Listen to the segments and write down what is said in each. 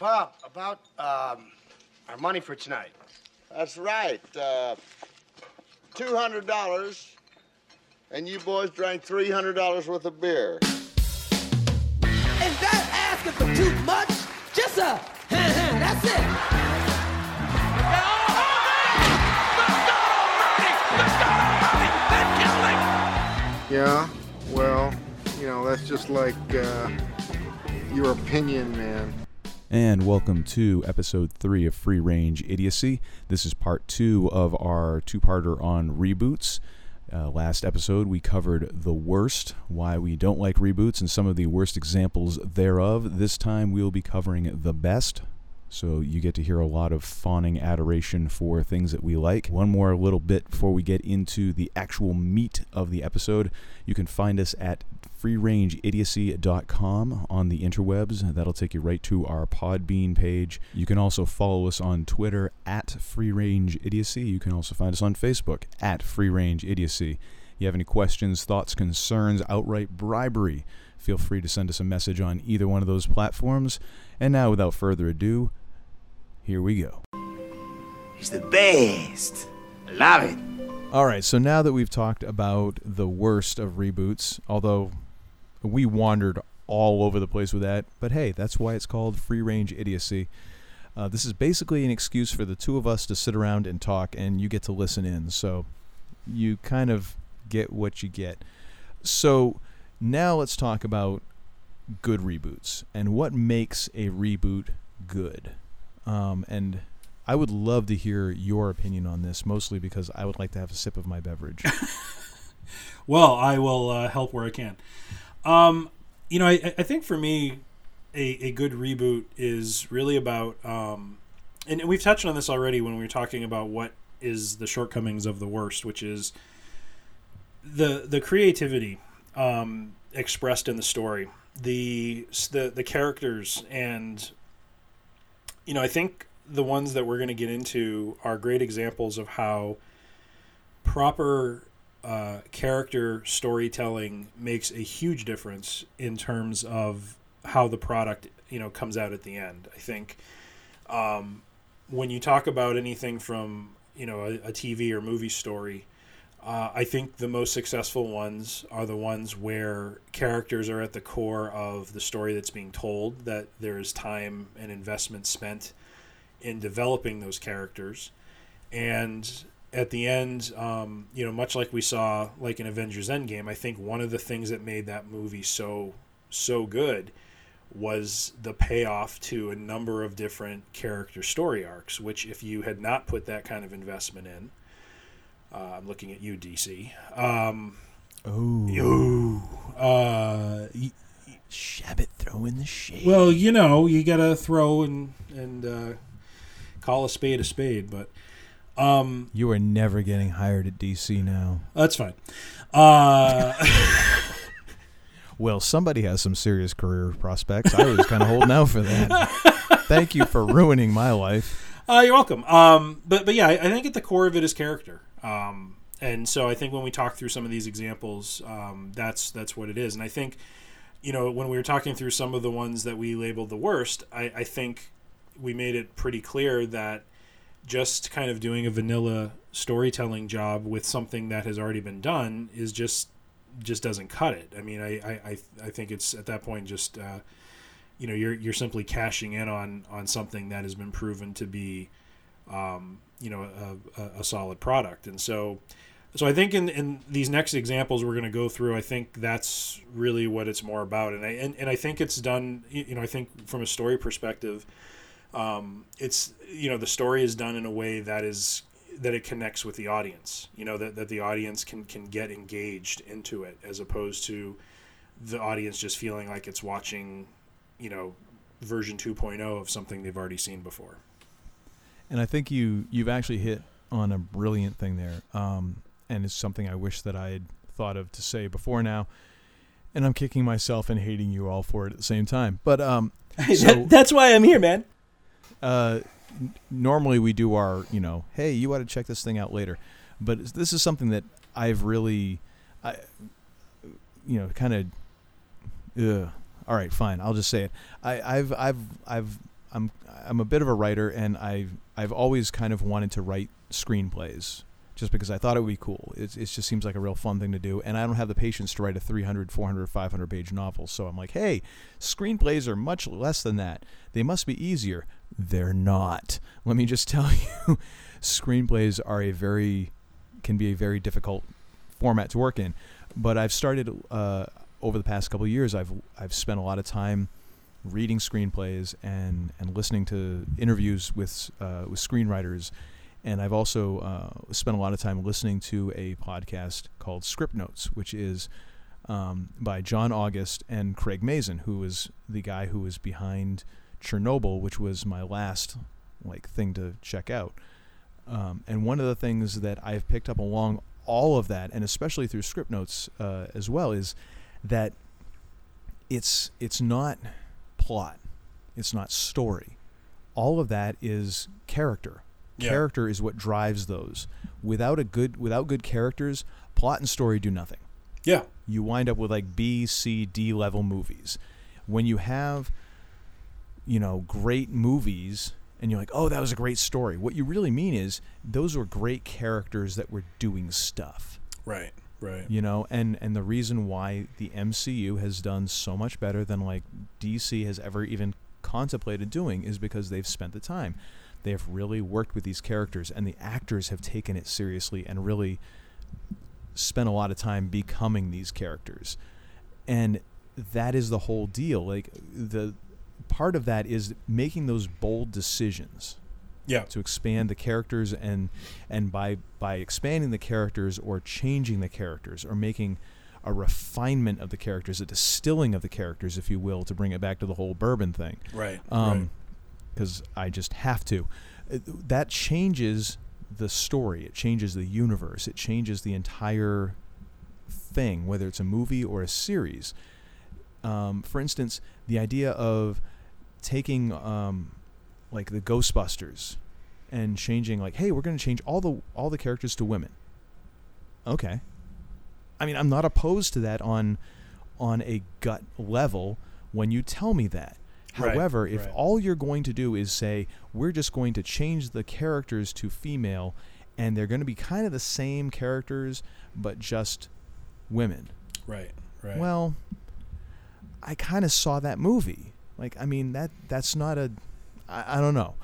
Bob, about um, our money for tonight. That's right. Uh, $200, and you boys drank $300 worth of beer. Is that asking for too much? Just a that's it. Yeah, well, you know, that's just like uh, your opinion, man. And welcome to episode three of Free Range Idiocy. This is part two of our two parter on reboots. Uh, last episode, we covered the worst, why we don't like reboots, and some of the worst examples thereof. This time, we'll be covering the best, so you get to hear a lot of fawning adoration for things that we like. One more little bit before we get into the actual meat of the episode. You can find us at freerangeidiocy.com on the interwebs. That'll take you right to our Podbean page. You can also follow us on Twitter at freerangeidiocy. You can also find us on Facebook at freerangeidiocy. You have any questions, thoughts, concerns, outright bribery, feel free to send us a message on either one of those platforms. And now, without further ado, here we go. He's the best. I love it. All right, so now that we've talked about the worst of reboots, although we wandered all over the place with that, but hey, that's why it's called free range idiocy. Uh, this is basically an excuse for the two of us to sit around and talk, and you get to listen in. So you kind of get what you get. So now let's talk about good reboots and what makes a reboot good. Um, and I would love to hear your opinion on this, mostly because I would like to have a sip of my beverage. well, I will uh, help where I can. Um, you know, I, I, think for me, a, a good reboot is really about, um, and we've touched on this already when we were talking about what is the shortcomings of the worst, which is the the creativity um, expressed in the story, the the the characters, and you know, I think the ones that we're going to get into are great examples of how proper uh, character storytelling makes a huge difference in terms of how the product you know comes out at the end. I think um, when you talk about anything from you know a, a TV or movie story, uh, I think the most successful ones are the ones where characters are at the core of the story that's being told. That there is time and investment spent in developing those characters, and at the end, um, you know, much like we saw like in Avengers Endgame, I think one of the things that made that movie so so good was the payoff to a number of different character story arcs. Which, if you had not put that kind of investment in, uh, I'm looking at you, DC. Um, oh, you, uh, y- Shabbat throwing the shade. Well, you know, you gotta throw and and uh, call a spade a spade, but. Um, you are never getting hired at DC now. That's fine. Uh, well, somebody has some serious career prospects. I was kind of holding out for that. Thank you for ruining my life. Uh, you're welcome. Um, but but yeah, I, I, think at the core of it is character. Um, and so I think when we talk through some of these examples, um, that's that's what it is. And I think, you know, when we were talking through some of the ones that we labeled the worst, I, I think we made it pretty clear that just kind of doing a vanilla storytelling job with something that has already been done is just just doesn't cut it. I mean, I I, I think it's at that point just uh, you know you're you're simply cashing in on on something that has been proven to be um, you know a, a, solid product, and so so I think in in these next examples we're going to go through, I think that's really what it's more about, and I and, and I think it's done. You know, I think from a story perspective um, it's you know the story is done in a way that is that it connects with the audience you know that, that the audience can can get engaged into it as opposed to the audience just feeling like it's watching you know version 2.0 of something they've already seen before and i think you you've actually hit on a brilliant thing there um, and it's something i wish that i had thought of to say before now. And i'm kicking myself and hating you all for it at the same time. But um so, that's why i'm here man. Uh, normally we do our, you know, hey, you ought to check this thing out later. But this is something that I've really, I, you know, kind of, all right, fine, I'll just say it. I, I've, I've, I've I'm I'm a bit of a writer, and I've I've always kind of wanted to write screenplays, just because I thought it would be cool. It it just seems like a real fun thing to do, and I don't have the patience to write a 300, 400, 500 page novel. So I'm like, hey, screenplays are much less than that. They must be easier. They're not. Let me just tell you, screenplays are a very can be a very difficult format to work in. But I've started uh, over the past couple years. I've I've spent a lot of time reading screenplays and and listening to interviews with uh, with screenwriters, and I've also uh, spent a lot of time listening to a podcast called Scriptnotes, which is um, by John August and Craig Mazin, who was the guy who was behind Chernobyl, which was my last like thing to check out. Um, and one of the things that I've picked up along all of that, and especially through Scriptnotes uh, as well, is that it's it's not plot, it's not story. All of that is character. Yeah. Character is what drives those. Without a good without good characters, plot and story do nothing Yeah. you wind up with like B, C, D level movies. When you have, you know, great movies and you're like, oh, that was a great story. What you really mean is those were great characters that were doing stuff, Right. Right. you know, and and the reason why the MCU has done so much better than like DC has ever even contemplated doing is because they've spent the time. They have really worked with these characters, and the actors have taken it seriously and really spent a lot of time becoming these characters. And that is the whole deal. Like the part of that is making those bold decisions Yeah. to expand the characters and and by by expanding the characters or changing the characters or making a refinement of the characters, a distilling of the characters, if you will, to bring it back to the whole bourbon thing Right. right. um, because I just have to. Uh, That changes the story. It changes the universe. It changes the entire thing, whether it's a movie or a series. Um, for instance, the idea of taking um, like the Ghostbusters and changing like, hey, we're going to change all the all the characters to women. Okay. I mean, I'm not opposed to that on on a gut level when you tell me that. Right, However, if right. all you're going to do is say we're just going to change the characters to female and they're going to be kind of the same characters but just women. right. Right. Well, I kind of saw that movie. Like, I mean, that that's not a, I, I don't know.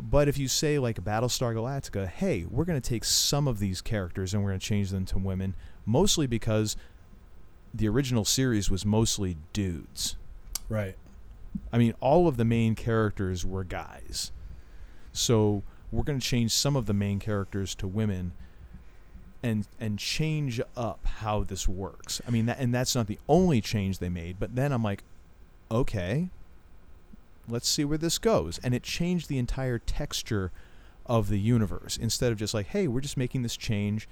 But if you say like Battlestar Galactica, hey, we're going to take some of these characters and we're going to change them to women, mostly because the original series was mostly dudes. right. I mean, all of the main characters were guys. So we're going to change some of the main characters to women and and change up how this works. I mean, that, and that's not the only change they made, but then I'm like, okay, let's see where this goes. And it changed the entire texture of the universe instead of just like, hey, we're just making this change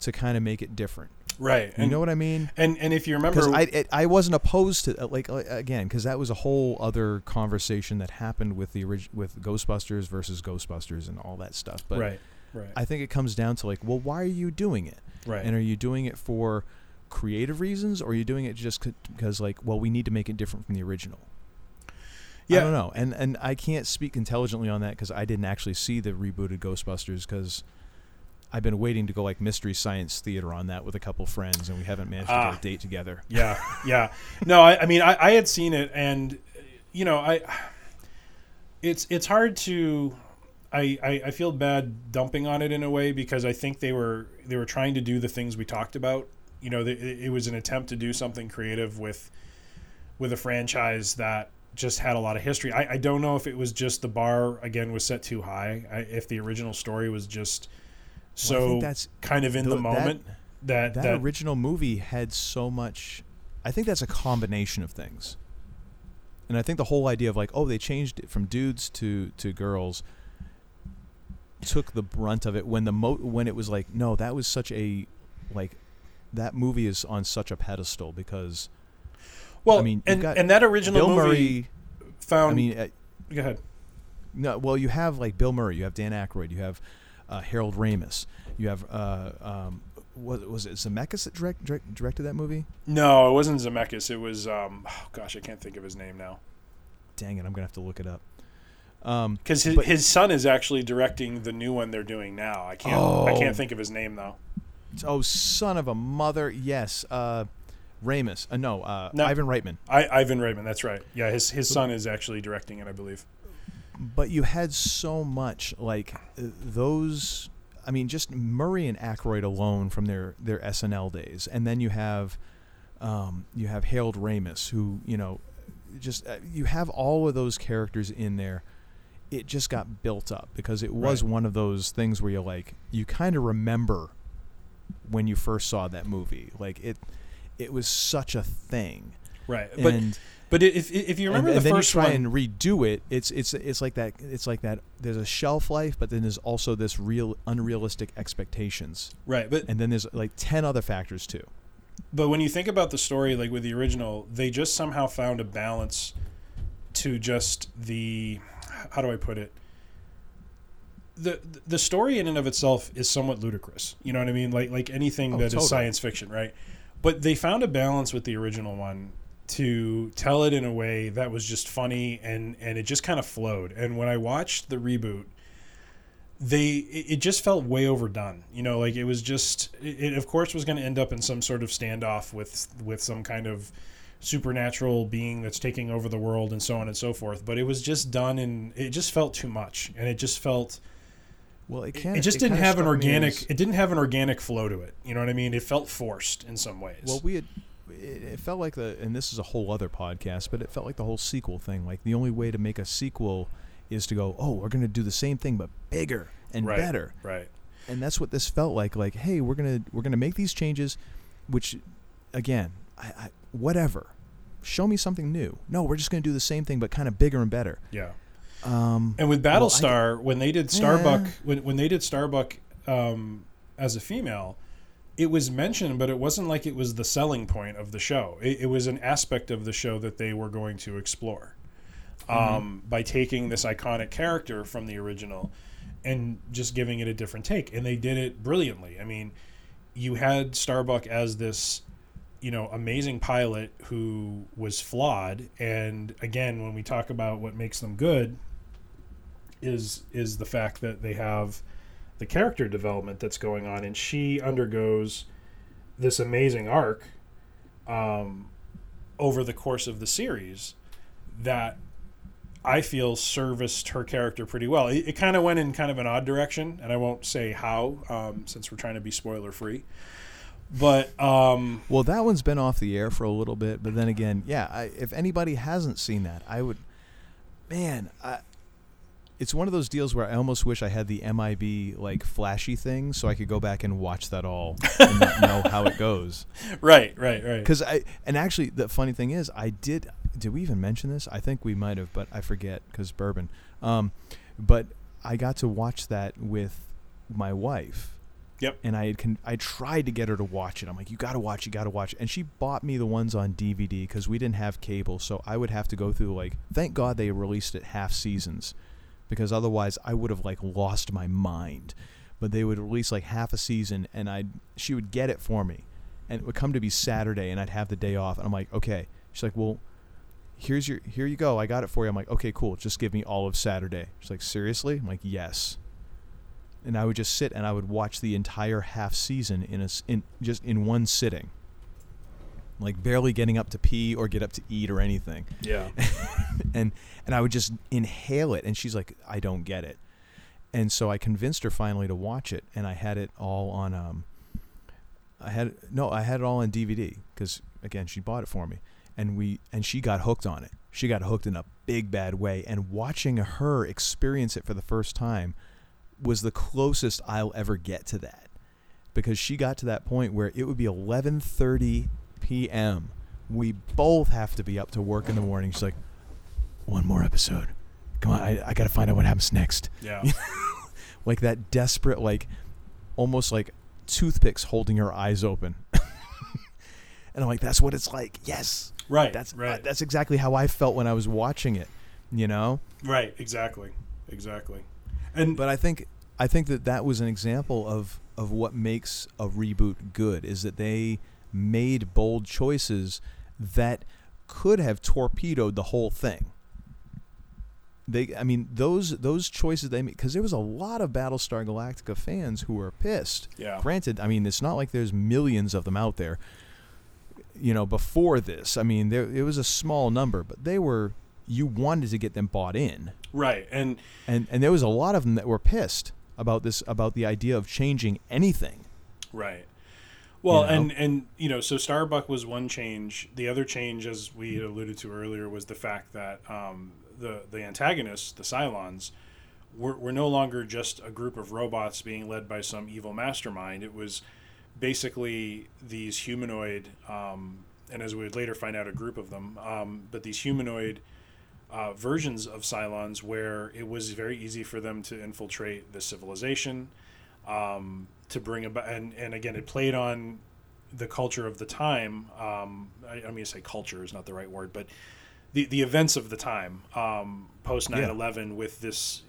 to kind of make it different. Right. You know what I mean? And and if you remember, I it, I wasn't opposed to uh, like uh, again because that was a whole other conversation that happened with the orig- with Ghostbusters versus Ghostbusters and all that stuff. But right. Right. I think it comes down to like, well, why are you doing it? right. And are you doing it for creative reasons, or are you doing it just because like, well, we need to make it different from the original? Yeah. I don't know, and and I can't speak intelligently on that because I didn't actually see the rebooted Ghostbusters because. I've been waiting to go like mystery science theater on that with a couple friends, and we haven't managed to Ah. get a date together. Yeah, yeah. No, I, I mean, I, I had seen it, and you know, I it's it's hard to. I, I, I feel bad dumping on it in a way because I think they were they were trying to do the things we talked about. You know, it was an attempt to do something creative with with a franchise that just had a lot of history. I, I don't know if it was just the bar again was set too high. I, if the original story was just so think that's- kind of in the that- moment that that, that, original movie had so much i think that's a combination of things and i think the whole idea of like oh they changed it from dudes to to girls took the brunt of it when the mo when it was like no that was such a like that movie is on such a pedestal because well, I mean, and, and that original Bill movie Murray found. I mean uh, go ahead. no well you have like Bill Murray you have Dan Aykroyd you have uh, Harold Ramis you have uh um what was it Zemeckis that direct, direct, directed that movie No, it wasn't Zemeckis. It was um. Oh gosh, I can't think of his name now. dang it, I'm gonna have to look it up. Um, Because his, his son is actually directing the new one they're doing now. I can't oh, I Oh. can't think of his name though. oh, son of a mother, yes, uh, Ramis. Uh, no, uh, No. Ivan Reitman. I, Ivan Reitman, that's right. Yeah, his his son is actually directing it, I believe. But you had so much like uh, those. I mean, just Murray and Aykroyd alone from their their SNL days, and then you have um, you have Harold Ramis, who you know, just uh, you have all of those characters in there. It just got built up because it was Right. one of those things where you like you kind of remember when you first saw that movie, like it. It was such a thing, Right. But and but if if you remember and, and the then first you try one, and redo it. It's it's it's like that. It's like that. There's a shelf life, but then there's also this real unrealistic expectations, right? But and then there's like ten other factors too. but when you think about the story, like with the original, they just somehow found a balance to just the how do I put it? The the story in and of itself is somewhat ludicrous. You know what I mean? Like like anything Oh, that is totally. science fiction, right? But they found a balance with the original one to tell it in a way that was just funny and and it just kind of flowed. And when I watched the reboot, they it, just felt way overdone. You know, like it was just it, it of course was going to end up in some sort of standoff with with some kind of supernatural being that's taking over the world and so on and so forth. But it was just done and it just felt too much, and it just felt Well, it it, can't. just didn't have an organic. as- It didn't have an organic flow to it. You know what I mean? It felt forced in some ways. well, we had. It, it felt like the, and this is a whole other podcast, but it felt like the whole sequel thing. Like the only way to make a sequel is to go, oh, we're going to do the same thing but bigger and right, better. right? and that's what this felt like like hey we're gonna we're gonna make these changes which again I, I whatever show me something new no we're just gonna do the same thing but kind of bigger and better Yeah. Um And with Well, I- Battlestar, when they did Starbuck, Yeah. when when they did Starbuck um, as a female, it was mentioned, but it wasn't like it was the selling point of the show. It, it was an aspect of the show that they were going to explore um, by taking this iconic character from the original and just giving it a different take. And they did it brilliantly. I mean, you had Starbuck as this you know amazing pilot who was flawed and again when we talk about what makes them good is is the fact that they have the character development that's going on and she undergoes this amazing arc um, over the course of the series that I feel serviced her character pretty well. It, it kind of went in kind of an odd direction, and I won't say how, um, since we're trying to be spoiler free. But um, well that one's been off the air for a little bit but then again yeah I, if anybody hasn't seen that i would man I, it's one of those deals where i almost wish i had the mib like flashy thing so i could go back and watch that all and not know how it goes right, right, right. because I and actually the funny thing is I did did we even mention this? I think we might have, but I forget because bourbon. Um, but I got to watch that with my wife. Yep. And I had con- I tried to get her to watch it. I'm like, you got to watch, you got to watch, and she bought me the ones on DVD because we didn't have cable, so I would have to go through like. Thank God they released it half seasons, because otherwise I would have like lost my mind. But they would release like half a season, and I she would get it for me, and it would come to be Saturday, and I'd have the day off, and I'm like, okay. She's like, well, here's your here you go. I got it for you. I'm like, okay, cool. Just give me all of Saturday. She's like, seriously? I'm like, yes. And I would just sit and I would watch the entire half season in a in just in one sitting. Like barely getting up to pee or get up to eat or anything. yeah. and and I would just inhale it and she's like I don't get it. And so I convinced her finally to watch it and I had it all on um I had no, I had it all on DVD cuz again, she bought it for me and we and she got hooked on it. She got hooked in a big bad way and watching her experience it for the first time was the closest I'll ever get to that because she got to that point where it would be 11:30 p.m. We both have to be up to work in the morning. She's like, "One more episode. Come on, I, I got to find out what happens next." Yeah. Like that desperate, like almost like toothpicks holding her eyes open. and I'm like, "That's what it's like." Yes, Right. that's uh, right. that's exactly how I felt when I was watching it. You know. right. Exactly. Exactly. And But I think I think that that was an example of of what makes a reboot good is that they made bold choices that could have torpedoed the whole thing. they I mean those those choices they made because there was a lot of Battlestar Galactica fans who were pissed. Yeah. Granted, I mean it's not like there's millions of them out there. You know, before this, I mean there it was a small number, but they were you wanted to get them bought in, Right. And and and there was a lot of them that were pissed about this about the idea of changing anything. Right. Well, You know? and and you know, so Starbuck was one change. The other change, as we had alluded to earlier, was the fact that um, the the antagonists, the Cylons, were were no longer just a group of robots being led by some evil mastermind. It was basically these humanoid, um, and as we would later find out, a group of them, um, but these humanoid. Uh, versions of Cylons where it was very easy for them to infiltrate the civilization, um, to bring about and, and again it played on the culture of the time um, I, I mean to say culture is not the right word but the, the events of the time um, post 9-11 with this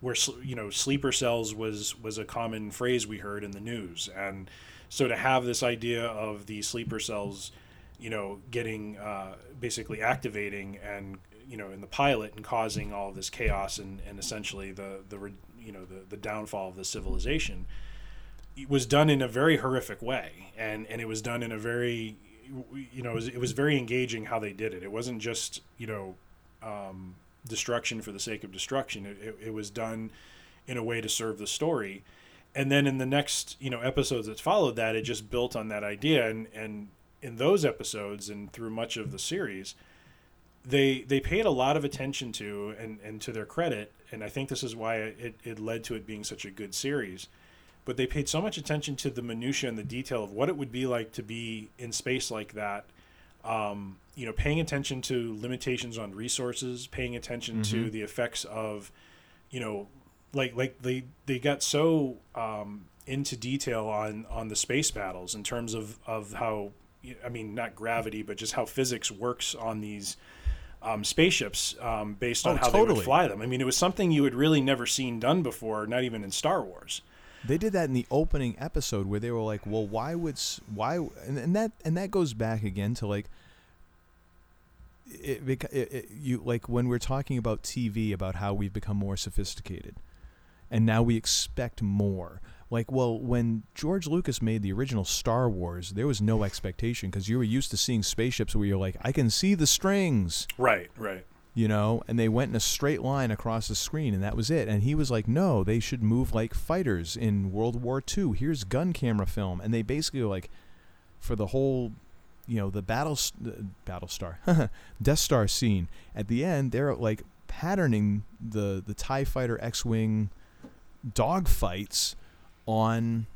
where you know sleeper cells was was a common phrase we heard in the news. And so to have this idea of the sleeper cells you know getting uh, basically activating and you know in the pilot and causing all this chaos and, and essentially the the you know the, the downfall of the civilization it was done in a very horrific way. And and it was done in a very you know it was, it was very engaging how they did it. It wasn't just you know um, destruction for the sake of destruction. It, it, it was done in a way to serve the story. And then in the next you know episodes that followed that it just built on that idea. And and in those episodes and through much of the series they they paid a lot of attention to and and to their credit and i think this is why it, it led to it being such a good series but they paid so much attention to the minutia and the detail of what it would be like to be in space like that um, you know paying attention to limitations on resources paying attention to the effects of you know like like they they got so um, into detail on on the space battles in terms of of how I mean not gravity but just how physics works on these um, spaceships um, based on Oh, how they would fly them. I mean it was something you had really never seen done before, not even in Star Wars. They did that in the opening episode where they were like, "Well, why would s- why?" And, and that and that goes back again to like it, it, it you like when we're talking about TV about how we've become more sophisticated, and now we expect more. Like, well, when George Lucas made the original Star Wars, there was no expectation because you were used to seeing spaceships where you're like, "I can see the strings." Right, right. you know, and they went in a straight line across the screen, and that was it. And he was like, "No, they should move like fighters in World War II. Here's gun camera film." And they basically were like, for the whole, you know, the battle, the Battlestar, Death Star scene at the end, they're like patterning the the Tie Fighter X-wing dogfights on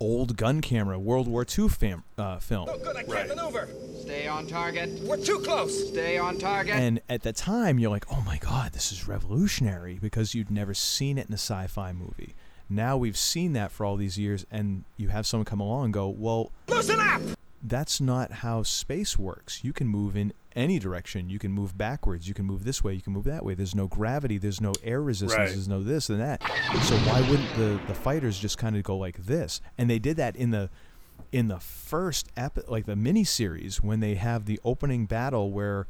old gun camera World War II fam- uh, film. Good, I can't Right. maneuver. Stay on target. We're too close. Stay on target. And at the time, you're like, oh my God, this is revolutionary because you'd never seen it in a sci fi movie. Now we've seen that for all these years, and you have someone come along and go, well, Loosen up. that's not how space works. You can move in any direction. You can move backwards. You can move this way. You can move that way. There's no gravity. There's no air resistance. Right. There's no this and that. So why wouldn't the, the fighters just kind of go like this? And they did that in the in the first ep- like the mini series when they have the opening battle where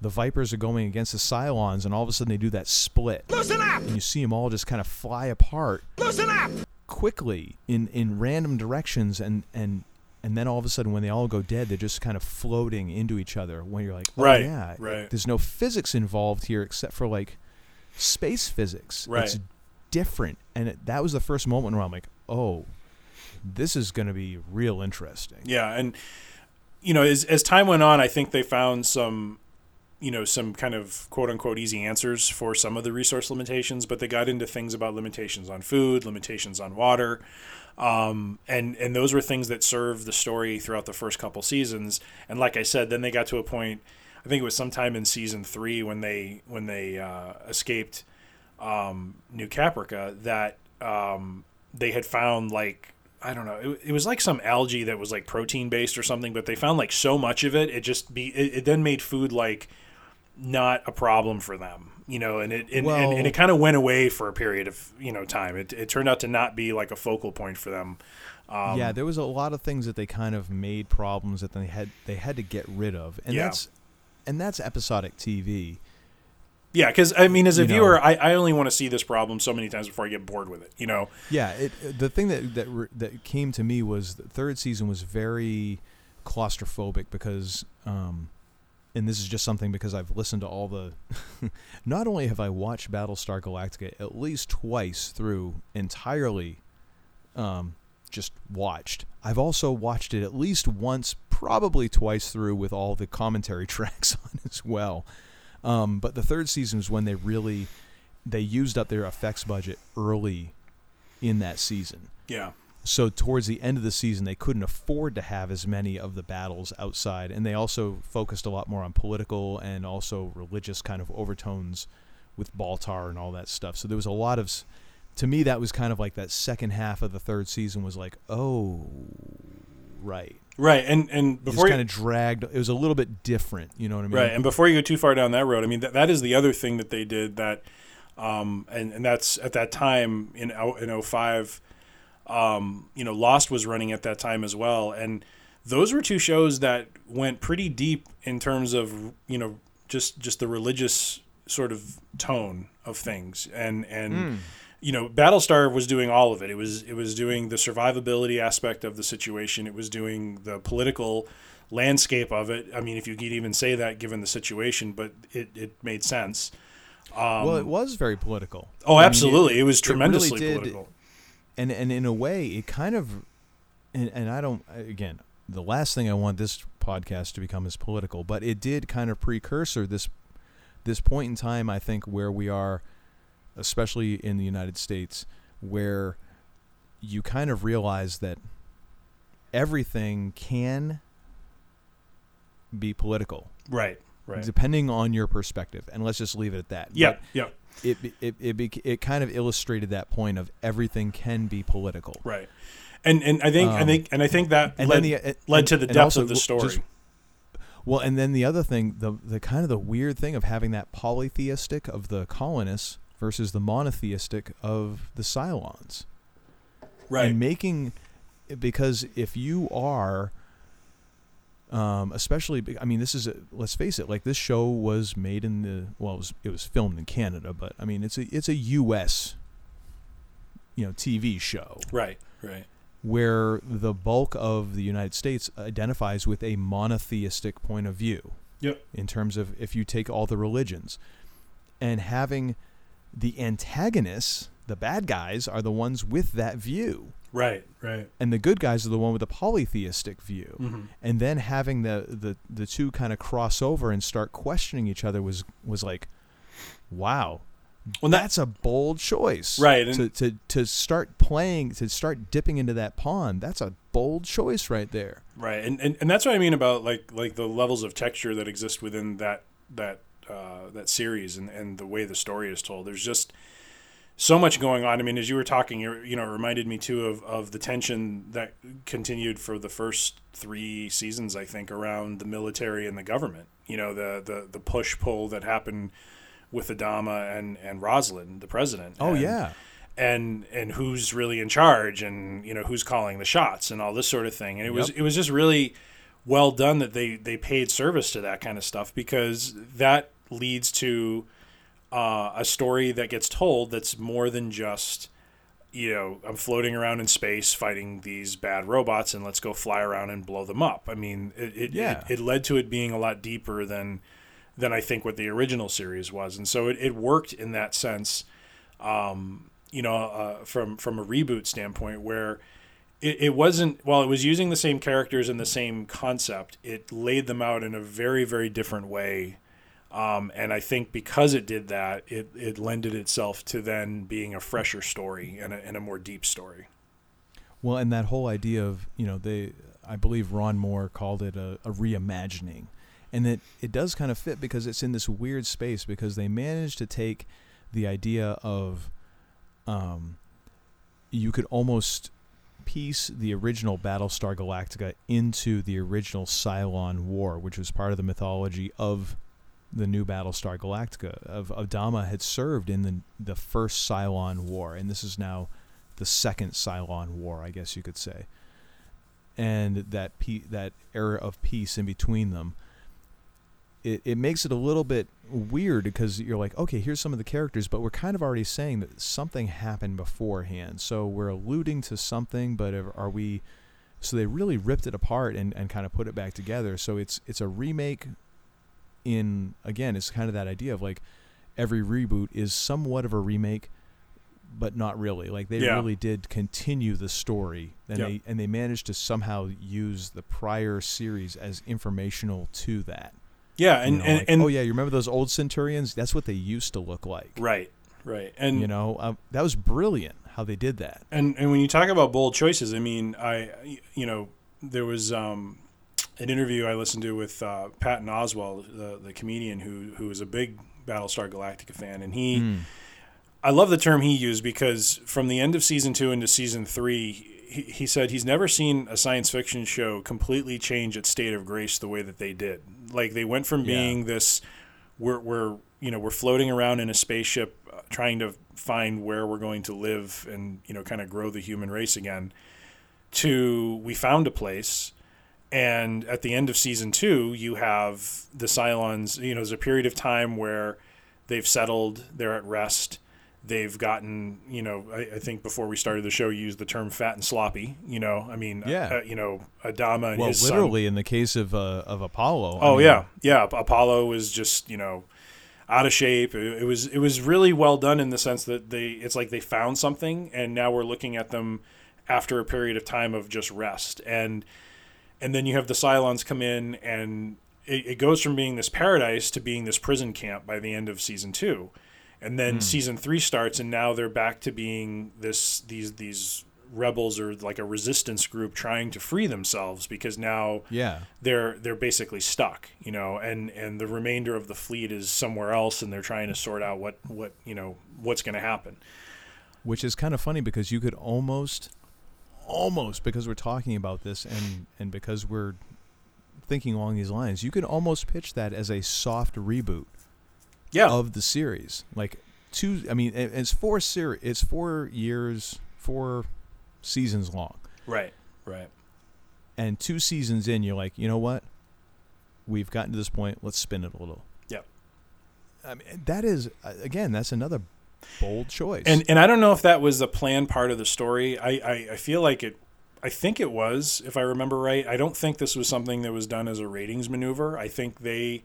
the Vipers are going against the Cylons, and all of a sudden they do that split, Loosen up. and you see them all just kind of fly apart Loosen up. quickly in in random directions and and and then all of a sudden when they all go dead they're just kind of floating into each other. When you're like oh, Right, yeah right. there's no physics involved here except for like space physics. Right. it's different. And it, that was the first moment where i'm like oh this is going to be real interesting. Yeah, and you know, as as time went on, I think they found some, you know, some kind of quote unquote easy answers for some of the resource limitations, but they got into things about limitations on food, limitations on water, um, and and those were things that served the story throughout the first couple seasons. And like I said, then they got to a point. I think it was sometime in season three when they when they uh, escaped um, New Caprica that um, they had found like I don't know it, it was like some algae that was like protein based or something, but they found like so much of it it just be it, it then made food like not a problem for them, you know, and it and, and, Well- and it kind of went away for a period of you know time. It it turned out to not be like a focal point for them. Um, yeah there was a lot of things that they kind of made problems that they had they had to get rid of and Yeah. that's and that's episodic tv Yeah, because I mean, as a You know. viewer, I, I only want to see this problem so many times before I get bored with it. You know, Yeah, it, the thing that that re- that came to me was the third season was very claustrophobic because, um, and this is just something because I've listened to all the. not only have I watched Battlestar Galactica at least twice through entirely, um, just watched. I've also watched it at least once, probably twice through with all the commentary tracks on as well. Um, but the third season was when they really they used up their effects budget early in that season. yeah, So towards the end of the season, they couldn't afford to have as many of the battles outside, and they also focused a lot more on political and also religious kind of overtones with Baltar and all that stuff. So there was a lot of, to me, that was kind of like that second half of the third season was like, oh, right. right. And and before kind of dragged. It was a little bit different. You know what I mean? Right, and before you go too far down that road, I mean that that is the other thing that they did that, um, and and that's at that time in o- in 05, um, you know, Lost was running at that time as well, and those were two shows that went pretty deep in terms of you know just just the religious sort of tone of things, and and. You know, Battlestar was doing all of it. It was it was doing the survivability aspect of the situation. It was doing the political landscape of it. I mean, if you could even say that given the situation, but it, it made sense. well, it was very political. Oh, I mean, absolutely. It, was really tremendously did- political. And and in a way it kind of and, and i don't again the last thing i want this podcast to become is political but it did kind of precursor this this point in time i think where we are especially in the united states where you kind of realize that everything can be political Right. Right. depending on your perspective and let's just leave it at that Yeah. Yeah. It it it, bec- it kind of illustrated that point of everything can be political Right. And and I think I Um, think and I think that led, the- led to the depth of the story. just- Well, and then the other thing, the the kind of the weird thing of having that polytheistic of the colonists versus the monotheistic of the Cylons, right. and making because if you are, um, especially, I mean, this is a, let's face it, like this show was made in the well, it was it was filmed in Canada, but I mean, it's a it's a U.S. you know TV show right. Right. where the bulk of the United States identifies with a monotheistic point of view Yep. in terms of if you take all the religions and having the antagonists, the bad guys, are the ones with that view. Right. Right. And the good guys are the one with the polytheistic view. Mhm. And then having the, the, the two kind of cross over and start questioning each other was was like, wow, Well, that- that's a bold choice. Right, To, to to start playing, to start dipping into that pond, that's a bold choice right there. Right, and, and and that's what I mean about like like the levels of texture that exist within that that uh, that series and, and the way the story is told. There's just so much going on. I mean, as you were talking, you you know, it reminded me too of, of the tension that continued for the first three seasons. I think around the military and the government. You know, the the the push pull that happened with Adama and and Roslin, the president. Oh And- yeah. and and who's really in charge and you know who's calling the shots and all this sort of thing and it was it was just really well done that they they paid service to that kind of stuff because that leads to uh, a story that gets told that's more than just you know I'm floating around in space fighting these bad robots and let's go fly around and blow them up. I mean it it, Yeah. it, it led to it being a lot deeper than than I think what the original series was and so it, it worked in that sense you know, uh, from from a reboot standpoint, where it, it wasn't while it was using the same characters and the same concept, it laid them out in a very very different way. Um, and I think because it did that, it, it lended itself to then being a fresher story and a, and a more deep story. Well, and that whole idea of you know they, I believe Ron Moore called it a, a reimagining, and it it does kind of fit because it's in this weird space because they managed to take the idea of, um, you could almost piece the original Battlestar Galactica into the original Cylon War, which was part of the mythology of the new Battlestar Galactica. Of Adama had served in the the first Cylon War, and this is now the second Cylon War, I guess you could say. And that pe- that era of peace in between them. it, it makes it a little bit weird because you're like, okay, here's some of the characters, but we're kind of already saying that something happened beforehand. So we're alluding to something, but are we? So they really ripped it apart and, and kind of put it back together. So it's it's a remake. In again, it's kind of that idea of like every reboot is somewhat of a remake, but not really. Like they Yeah. really did continue the story, and Yep. they and they managed to somehow use the prior series as informational to that. Yeah, You and know, and, like, and oh yeah, you remember those old Centurions? That's what they used to look like. right, right, and You know, um, that was brilliant how they did that. And and when you talk about bold choices, I mean, I you know there was um, an interview I listened to with uh, Patton Oswalt, the the comedian who who is a big Battlestar Galactica fan, and he. Hmm. I love the term he used because from the end of season two into season three, he, he said he's never seen a science fiction show completely change its state of grace the way that they did. Like they went from Yeah. being this, we're, we're you know we're floating around in a spaceship uh, trying to find where we're going to live and you know kind of grow the human race again, to we found a place. And at the end of season two, you have the Cylons. You know, there's a period of time where they've settled, they're at rest, they've gotten, you know, I, I think before we started the show, you used the term fat and sloppy. You know, I mean, Yeah. uh, you know, Adama and Well, his son- literally in the case of uh, of Apollo. I Oh mean, yeah, yeah. Apollo was just you know out of shape. It, it was it was really well done in the sense that they it's like they found something and now we're looking at them after a period of time of just rest and and then you have the Cylons come in and it, it goes from being this paradise to being this prison camp by the end of season two. And then hmm. season three starts, and now they're back to being this these these rebels or like a resistance group trying to free themselves because now Yeah. they're they're basically stuck, you know, and and the remainder of the fleet is somewhere else, and they're trying to sort out what what you know what's going to happen. which is kind of funny because you could almost almost because we're talking about this and and because we're thinking along these lines you could almost pitch that as a soft reboot Yeah, of the series. Like two i mean it's four series it's four years four seasons long. Right, right. and two seasons in you're like you know what? We've gotten to this point. Let's spin it a little. Yeah. i mean that is again that's another bold choice And and I don't know if that was the planned part of the story. I, I, I feel like it. I think it was, if I remember right. I don't think this was something that was done as a ratings maneuver. I think they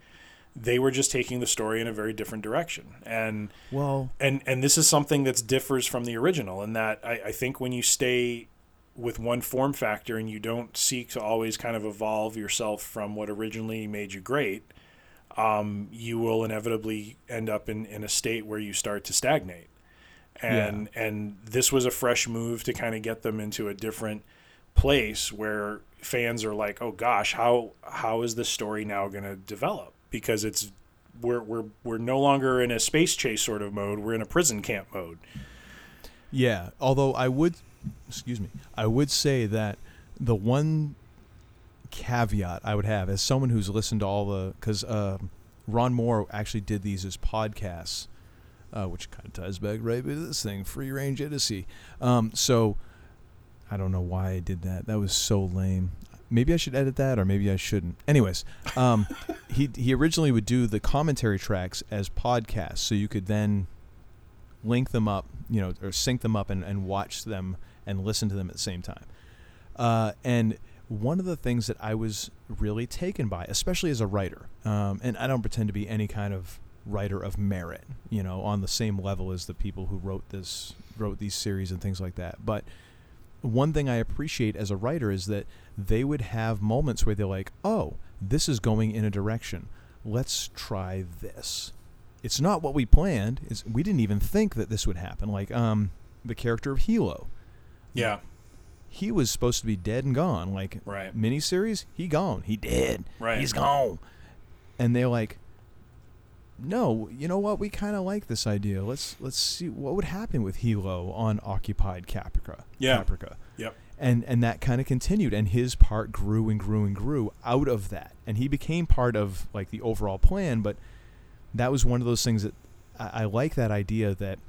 they were just taking the story in a very different direction. And well and and this is something that differs from the original in that I, I think when you stay with one form factor and you don't seek to always kind of evolve yourself from what originally made you great, um, you will inevitably end up in, in a state where you start to stagnate. And and this was a fresh move to kind of get them into a different place where fans are like, oh gosh, how how is this story now going to develop? Because it's we're we're we're no longer in a space chase sort of mode. We're in a prison camp mode. Yeah, although I would, excuse me, I would say that the one caveat I would have as someone who's listened to all the, because uh, Ron Moore actually did these as podcasts, uh, which kind of ties back right to this thing, free range idiocy. Um, so I don't know why I did that. That was so lame. Maybe I should edit that, or maybe I shouldn't. Anyways, um, he he originally would do the commentary tracks as podcasts, so you could then link them up, you know, or sync them up and, and watch them and listen to them at the same time. Uh, and one of the things that I was really taken by, especially as a writer, um, and I don't pretend to be any kind of writer of merit, you know, on the same level as the people who wrote this, wrote these series and things like that. But one thing I appreciate as a writer is that they would have moments where they're like, "Oh, this is going in a direction. Let's try this." It's not what we planned. It's, we didn't even think that this would happen. Like um, the character of Helo, Yeah, he was supposed to be dead and gone. Like Right. miniseries, he gone. He dead. Right. He's gone. And they're like, no, you know what? We kind of like this idea. Let's let's see what would happen with Helo on occupied Caprica. Yeah. Caprica. yep, And and that kind of continued, and his part grew and grew and grew out of that, and he became part of like the overall plan. But that was one of those things that I, I like that idea that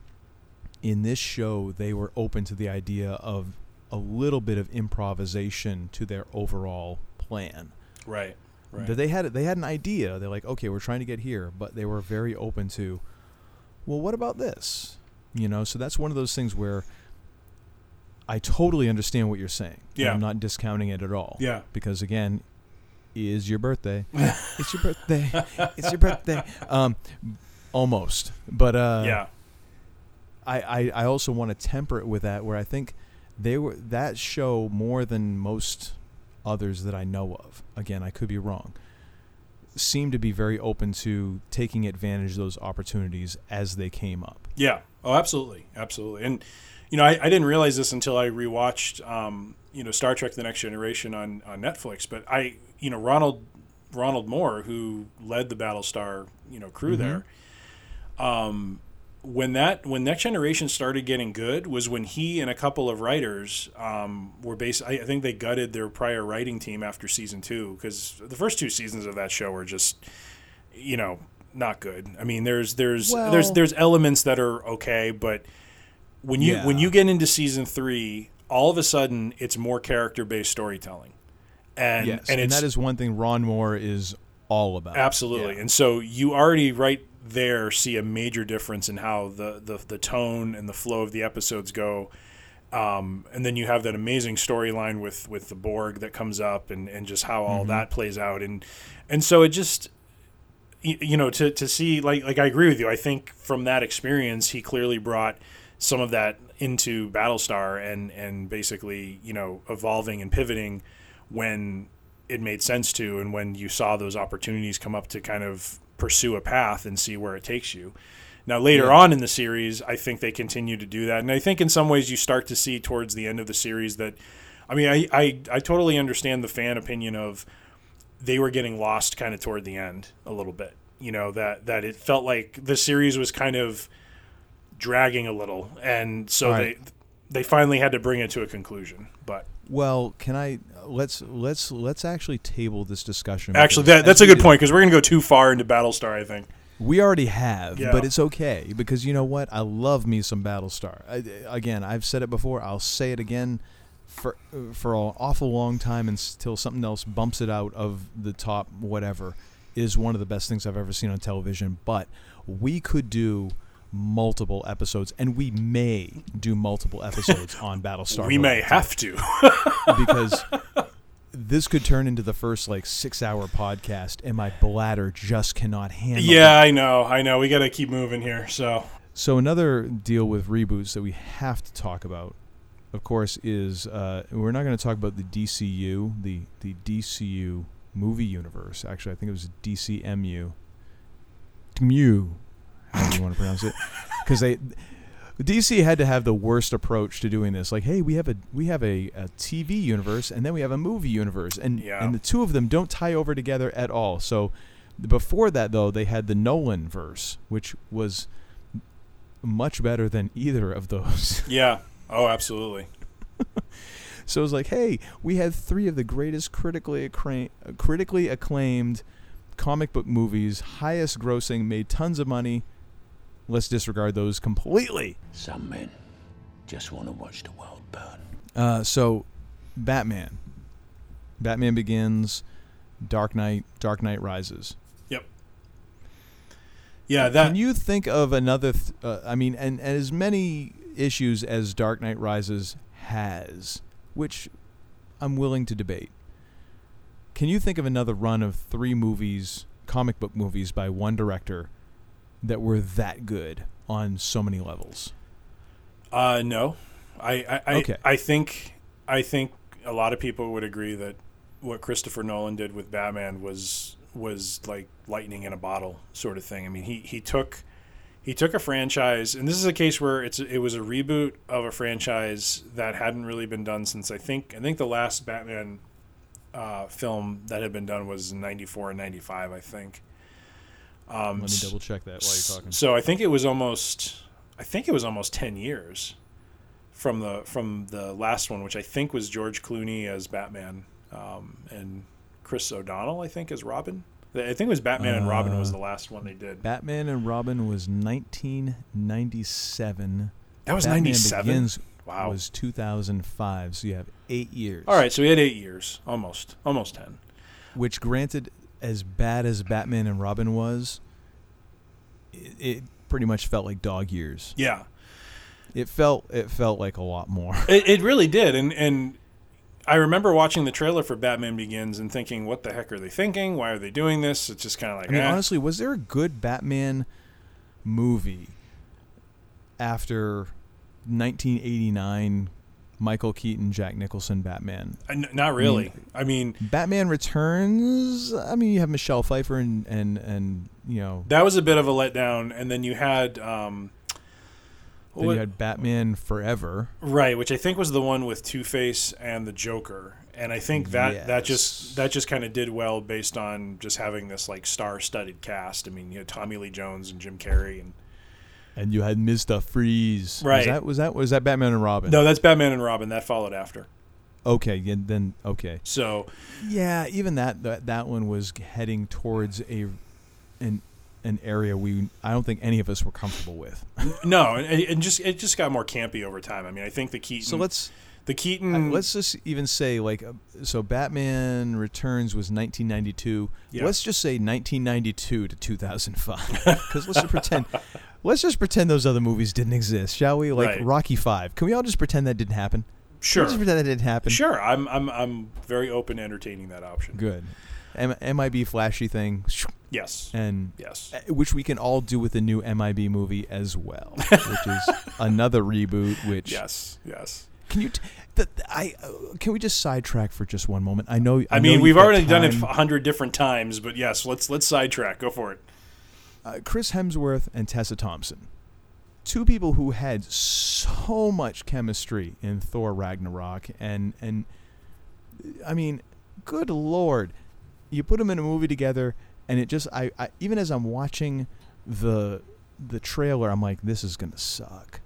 in this show they were open to the idea of a little bit of improvisation to their overall plan. right. right. That they had they had an idea. They're like, okay, we're trying to get here, but they were very open to, well, what about this? You know, so that's one of those things where I totally understand what you're saying. Yeah. I'm not discounting it at all. Yeah. Because again, is your birthday. it's your birthday. It's your birthday. Um, almost, but uh, yeah, I, I, I also want to temper it with that where I think they were that show more than most others that I know of. Again, I could be wrong. Seemed to be very open to taking advantage of those opportunities as they came up. yeah. Oh, absolutely, absolutely. And you know, I, I didn't realize this until I rewatched, um, you know, Star Trek: The Next Generation on on Netflix. But I, you know, Ronald Ronald Moore, who led the Battlestar, you know, crew there. Um, when that when Next Generation started getting good was when he and a couple of writers um, were based. I, I think they gutted their prior writing team after season two because the first two seasons of that show were just, you know, not good. I mean, there's there's there's Well- there's elements that are okay, but when you when you get into season three, all of a sudden it's more character based storytelling, and yes, and, and, that is one thing Ron Moore is all about. Absolutely. Yeah. And so you already right there see a major difference in how the, the, the tone and the flow of the episodes go. Um, and then you have that amazing storyline with, with the Borg that comes up and, and just how all that plays out. And, and so it just, y- you know, to, to see, like, like I agree with you. I think from that experience, he clearly brought some of that into Battlestar and, and basically, you know, evolving and pivoting when it made sense to and when you saw those opportunities come up to kind of pursue a path and see where it takes you. Now later Yeah. on in the series, I think they continue to do that. And I think in some ways you start to see towards the end of the series that I mean I I, I totally understand the fan opinion of they were getting lost kind of toward the end a little bit. You know, that that it felt like the series was kind of dragging a little and so Right. they they finally had to bring it to a conclusion. But Well, can I let's let's let's actually table this discussion. Actually, that, that's a good point because we're going to go too far into Battlestar. I think. We already have, Yeah. but it's okay because you know what? I love me some Battlestar. I, again, I've said it before. I'll say it again for for an awful long time until something else bumps it out of the top. Whatever is one of the best things I've ever seen on television. But we could do multiple episodes, and we may do multiple episodes on Battlestar. we may have to. because this could turn into the first like six hour podcast, and my bladder just cannot handle. it. yeah, I know. I know. We got to keep moving here. So So another deal with reboots that we have to talk about, of course, is uh, we're not going to talk about the DCU, the the DCU movie universe. Actually, I think it was DCMU. Mu, however you want to pronounce it, because they. DC had to have the worst approach to doing this. Like, hey, we have a we have a, a TV universe and then we have a movie universe, and Yeah. and the two of them don't tie over together at all. So, before that though, they had the Nolan verse, which was much better than either of those. yeah. Oh, absolutely. so it was like, hey, we had three of the greatest critically accra- critically acclaimed comic book movies, highest grossing, made tons of money. Let's disregard those completely. Some men just want to watch the world burn. Uh, so, Batman, Batman Begins, Dark Knight, Dark Knight Rises. Yep. Yeah. That. Can you think of another? Th- uh, I mean, and, and as many issues as Dark Knight Rises has, which I'm willing to debate. Can you think of another run of three movies, comic book movies by one director, that were that good on so many levels? Uh, no. I. I. I, Okay. I think. I think a lot of people would agree that what Christopher Nolan did with Batman was was like lightning in a bottle sort of thing. I mean, he he took he took a franchise, and this is a case where it's it was a reboot of a franchise that hadn't really been done since I think I think the last Batman uh, film that had been done was in '94 and '95, I think. Um, Let me double check that while you're talking. so I think it was almost, I think it was almost ten years from the from the last one, which I think was George Clooney as Batman um, and Chris O'Donnell, I think, as Robin. I think it was Batman and Robin was Uh, the last one they did. Batman and Robin was 1997. That was Batman ninety seven. Begins Wow. was 2005. So you have eight years. All right, so we had eight years, almost, almost ten. Which, granted, as bad as Batman and Robin was, it, it pretty much felt like dog years. Yeah, It felt it felt like a lot more. it, it really did, and and I remember watching the trailer for Batman Begins and thinking, "What the heck are they thinking? Why are they doing this?" It's just kind of like, I mean, eh. honestly, was there a good Batman movie after 1989 Michael Keaton, Jack Nicholson Batman? Uh, n- not really. I mean, Batman Returns. I mean, you have Michelle Pfeiffer and and and you know, that was a bit of a letdown, and then you had. Um, then what- you had Batman Forever. Right, which I think was the one with Two Face and the Joker, and I think that that just that just kind of did well based on just having this like star-studded cast. I mean, you had Tommy Lee Jones and Jim Carrey, and And you had Mister Freeze. Right. Was that was that was that Batman and Robin? no, that's Batman and Robin. That followed after. Okay. Yeah, then okay. So Yeah, even that that that one was heading towards a an an area we I don't think any of us were comfortable with. no, and, and just it just got more campy over time. I mean, I think the Keaton. So let's the Keaton. Uh, let's just even say like uh, so batman returns was 1992 Yeah. let's just say 1992 to 2005 because let's just pretend let's just pretend those other movies didn't exist shall we like Right. rocky 5 can we all just pretend that didn't happen sure, just pretend that didn't happen sure. I'm I'm I'm very open to entertaining that option. good M- mib flashy thing Yes. and Yes. uh, which we can all do with the new mib movie as well which is another reboot which Yes. Yes. Can you t- the, I uh, can we just sidetrack for just one moment? I know. I, know mean, you've we've already done it a hundred different times, but yes, let's let's sidetrack. Go for it. uh, Chris Hemsworth and Tessa Thompson, two people who had so much chemistry in Thor Ragnarok, and and I mean, good lord, you put them in a movie together, and it just I, I even as I'm watching the the trailer, I'm like, this is gonna suck.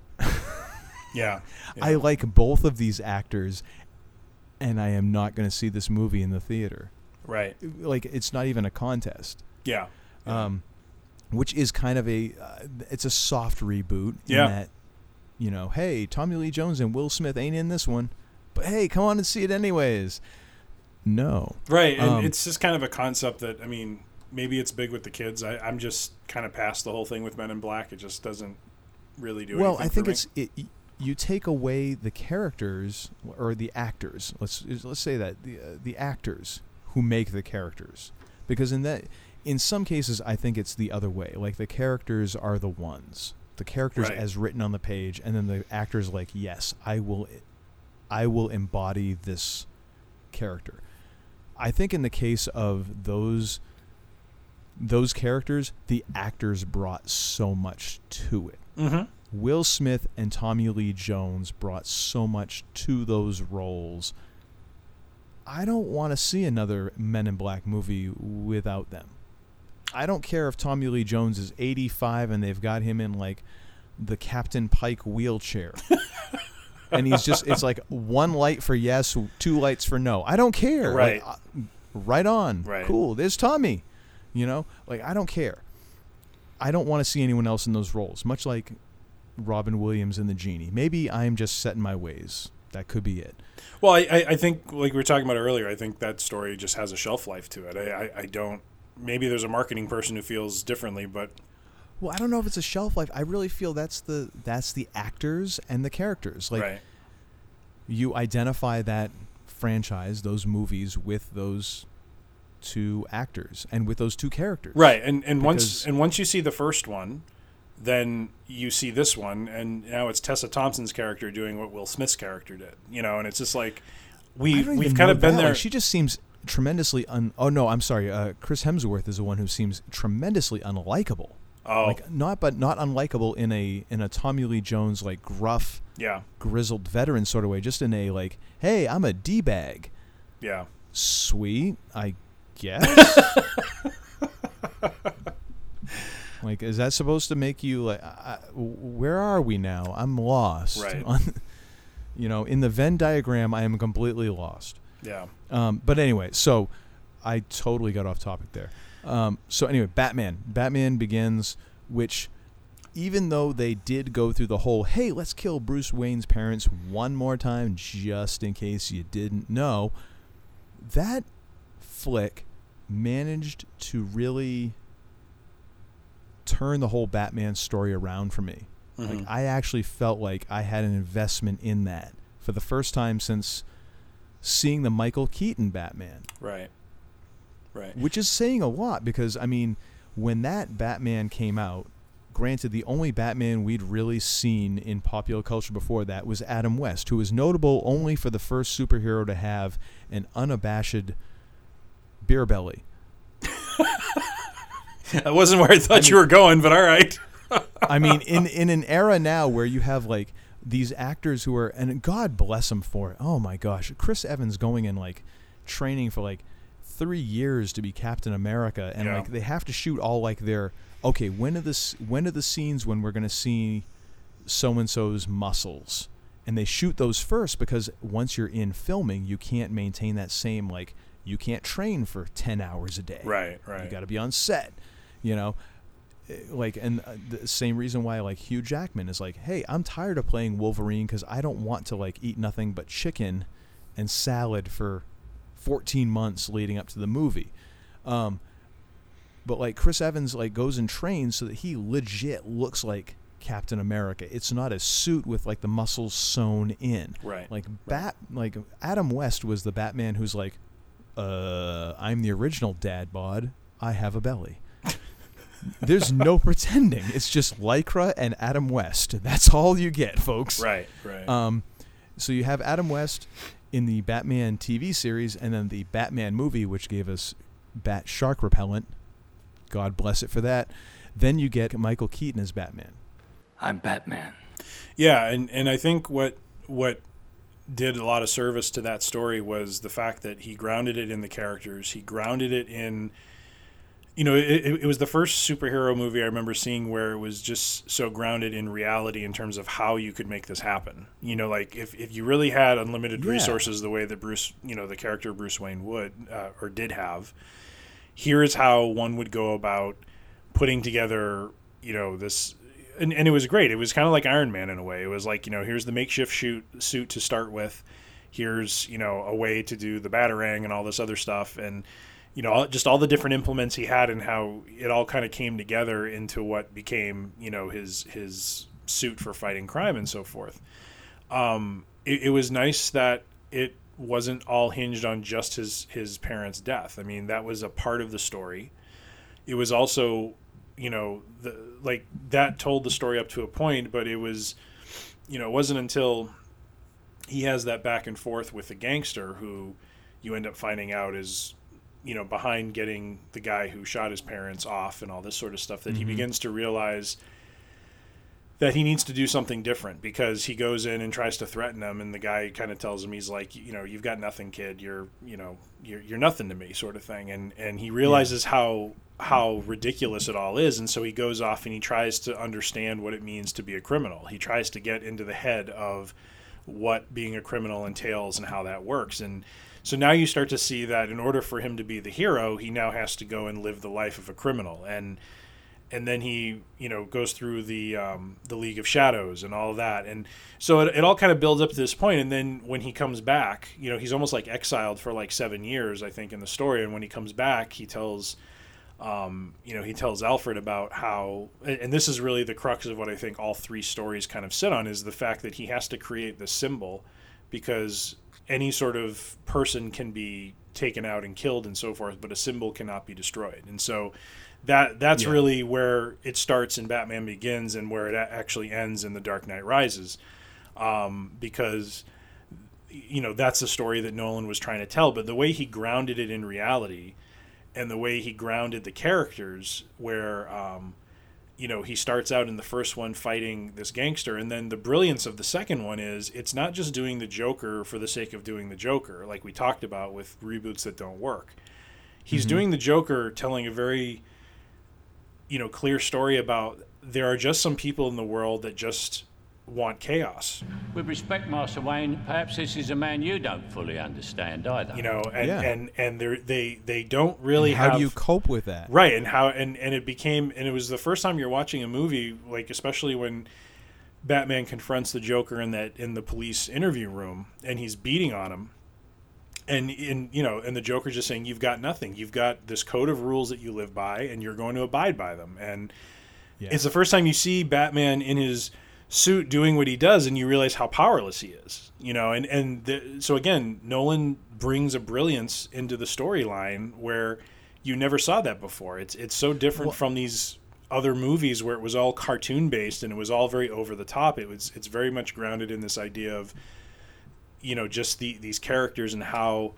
Yeah. I like both of these actors, and I am not going to see this movie in the theater. Right. Like it's not even a contest. Yeah. um, which is kind of a uh, it's a soft reboot. Yeah. That, you know, hey, Tommy Lee Jones and Will Smith ain't in this one, but hey, come on and see it anyways. No. Right. And Um, it's just kind of a concept that I mean, maybe it's big with the kids. I, I'm just kind of past the whole thing with Men in Black. It just doesn't really do anything. well. I think it's it. You take away the characters or the actors. Let's let's say that the uh, the actors who make the characters, because in that in some cases I think it's the other way. Like the characters are the ones, the characters Right. as written on the page, and then the actors like, yes, I will, I will embody this character. I think in the case of those those characters, the actors brought so much to it. Mhm. Will Smith and Tommy Lee Jones brought so much to those roles. I don't want to see another Men in Black movie without them. I don't care if Tommy Lee Jones is 85 and they've got him in like the Captain Pike wheelchair. and he's just it's like one light for yes, two lights for no. I don't care. Right. Like, uh, right on. Right. Cool. There's Tommy. You know? Like I don't care. I don't want to see anyone else in those roles. Much like Robin Williams and The Genie. Maybe I'm just set in my ways. That could be it. Well, I, I, I think, like we were talking about earlier, I think that story just has a shelf life to it. I, I, I don't. Maybe there's a marketing person who feels differently, but Well, I don't know if it's a shelf life. I really feel that's the that's the actors and the characters. Like right, you identify that franchise, those movies with those two actors and with those two characters. right, and and once and once you see the first one, then you see this one, and now it's Tessa Thompson's character doing what Will Smith's character did. You know, and it's just like we we've kind of been that. there. Like, she just seems tremendously un. Oh no, I'm sorry. Uh, Chris Hemsworth is the one who seems tremendously unlikable. oh, Like not, but not unlikable in a in a Tommy Lee Jones like gruff, yeah, grizzled veteran sort of way. Just in a like, hey, I'm a d bag. yeah. Sweet, I guess. like, is that supposed to make you like? I, where are we now? I'm lost. Right. On, you know, in the Venn diagram, I am completely lost. Yeah. Um, but anyway, so I totally got off topic there. Um, so anyway, Batman. Batman begins, which even though they did go through the whole, hey, let's kill Bruce Wayne's parents one more time, just in case you didn't know, that flick managed to really turn the whole Batman story around for me. Like mm-hmm. I actually felt like I had an investment in that for the first time since seeing the Michael Keaton Batman, Right. Right. which is saying a lot because I mean, when that Batman came out, granted the only Batman we'd really seen in popular culture before that was Adam West, who was notable only for the first superhero to have an unabashed beer belly. That wasn't where I thought you were going, but all right. I mean, in in an era now where you have like these actors who are, and God bless them for it. Oh my gosh, Chris Evans going in like training for like three years to be Captain America, and Yeah. like they have to shoot all like their okay. When are this? When are the scenes when we're gonna see so and so's muscles? And they shoot those first because once you're in filming, you can't maintain that same like you can't train for ten hours a day. Right, right. You got to be on set. You know, Eh, like and uh, the same reason why like Hugh Jackman is like, hey, I'm tired of playing Wolverine because I don't want to like eat nothing but chicken and salad for 14 months leading up to the movie. Um, but like Chris Evans like goes and trains so that he legit looks like Captain America. It's not a suit with like the muscles sewn in. Right, Like Bat like Adam West was the Batman who's like, uh, I'm the original dad bod. I have a belly. There's no pretending. It's just Lycra and Adam West. That's all you get, folks. Right. Right. Um, so you have Adam West in the Batman TV series, and then the Batman movie, which gave us Bat Shark Repellent. God bless it for that. Then you get Michael Keaton as Batman. I'm Batman. Yeah, and and I think what what did a lot of service to that story was the fact that he grounded it in the characters. He grounded it in you know, it, it was the first superhero movie I remember seeing where it was just so grounded in reality in terms of how you could make this happen. You know, like if, if you really had unlimited Yeah. resources the way that Bruce, you know, the character Bruce Wayne would uh, or did have, here is how one would go about putting together, you know, this. And, and it was great. It was kind of like Iron Man in a way. It was like, you know, here's the makeshift shoot suit to start with. Here's, you know, a way to do the batarang and all this other stuff. And, you know, just all the different implements he had and how it all kind of came together into what became, you know, his his suit for fighting crime and so forth. Um, it, it was nice that it wasn't all hinged on just his his parents' death. I mean, that was a part of the story. It was also, you know, the like that told the story up to a point, but it was, you know, it wasn't until he has that back and forth with the gangster who you end up finding out is you know behind getting the guy who shot his parents off and all this sort of stuff that he mm-hmm. begins to realize that he needs to do something different because he goes in and tries to threaten him and the guy kind of tells him he's like you know you've got nothing kid. You're you know you're, you're nothing to me sort of thing. And and he realizes how how ridiculous it all is. And so he goes off and he tries to understand what it means to be a criminal. He tries to get into the head of what being a criminal entails and how that works. And so now you start to see that in order for him to be the hero he now has to go and live the life of a criminal and and then he you know goes through the um, the League of Shadows and all that, and so it, it all kind of builds up to this. And then when he comes back, you know, he's almost like exiled for like seven years, I think, in the story. And when he comes back, he tells, um, you know, he tells Alfred about how, and this is really the crux of what I think all three stories kind of sit on is the fact that he has to create the symbol because any sort of person can be taken out and killed and so forth, but a symbol cannot be destroyed. And so that that's Yeah. really where it starts in Batman Begins and where it actually ends in The Dark Knight Rises, um, because you know that's the story that Nolan was trying to tell. But the way he grounded it in reality, and the way he grounded the characters, where um, you know he starts out in the first one fighting this gangster, and then the brilliance of the second one is it's not just doing the Joker for the sake of doing the Joker, like we talked about with reboots that don't work. He's mm-hmm. doing the Joker, telling a very you know clear story about there are just some people in the world that just want chaos With respect, Master Wayne, perhaps this is a man you don't fully understand either. you know and Yeah. and and they they they don't really How have do you cope with that? right and how and and it became and it was the first time you're watching a movie like especially when batman confronts the joker in that in the police interview room and he's beating on him and in you know, and the Joker's just saying you've got nothing. You've got this code of rules that you live by, and you're going to abide by them. And Yeah. it's the first time you see Batman in his suit doing what he does, and you realize how powerless he is. You know, and and the, so again, Nolan brings a brilliance into the storyline where you never saw that before. It's it's so different from these other movies where it was all cartoon based and it was all very over the top. It was it's very much grounded in this idea of you know just the these characters and how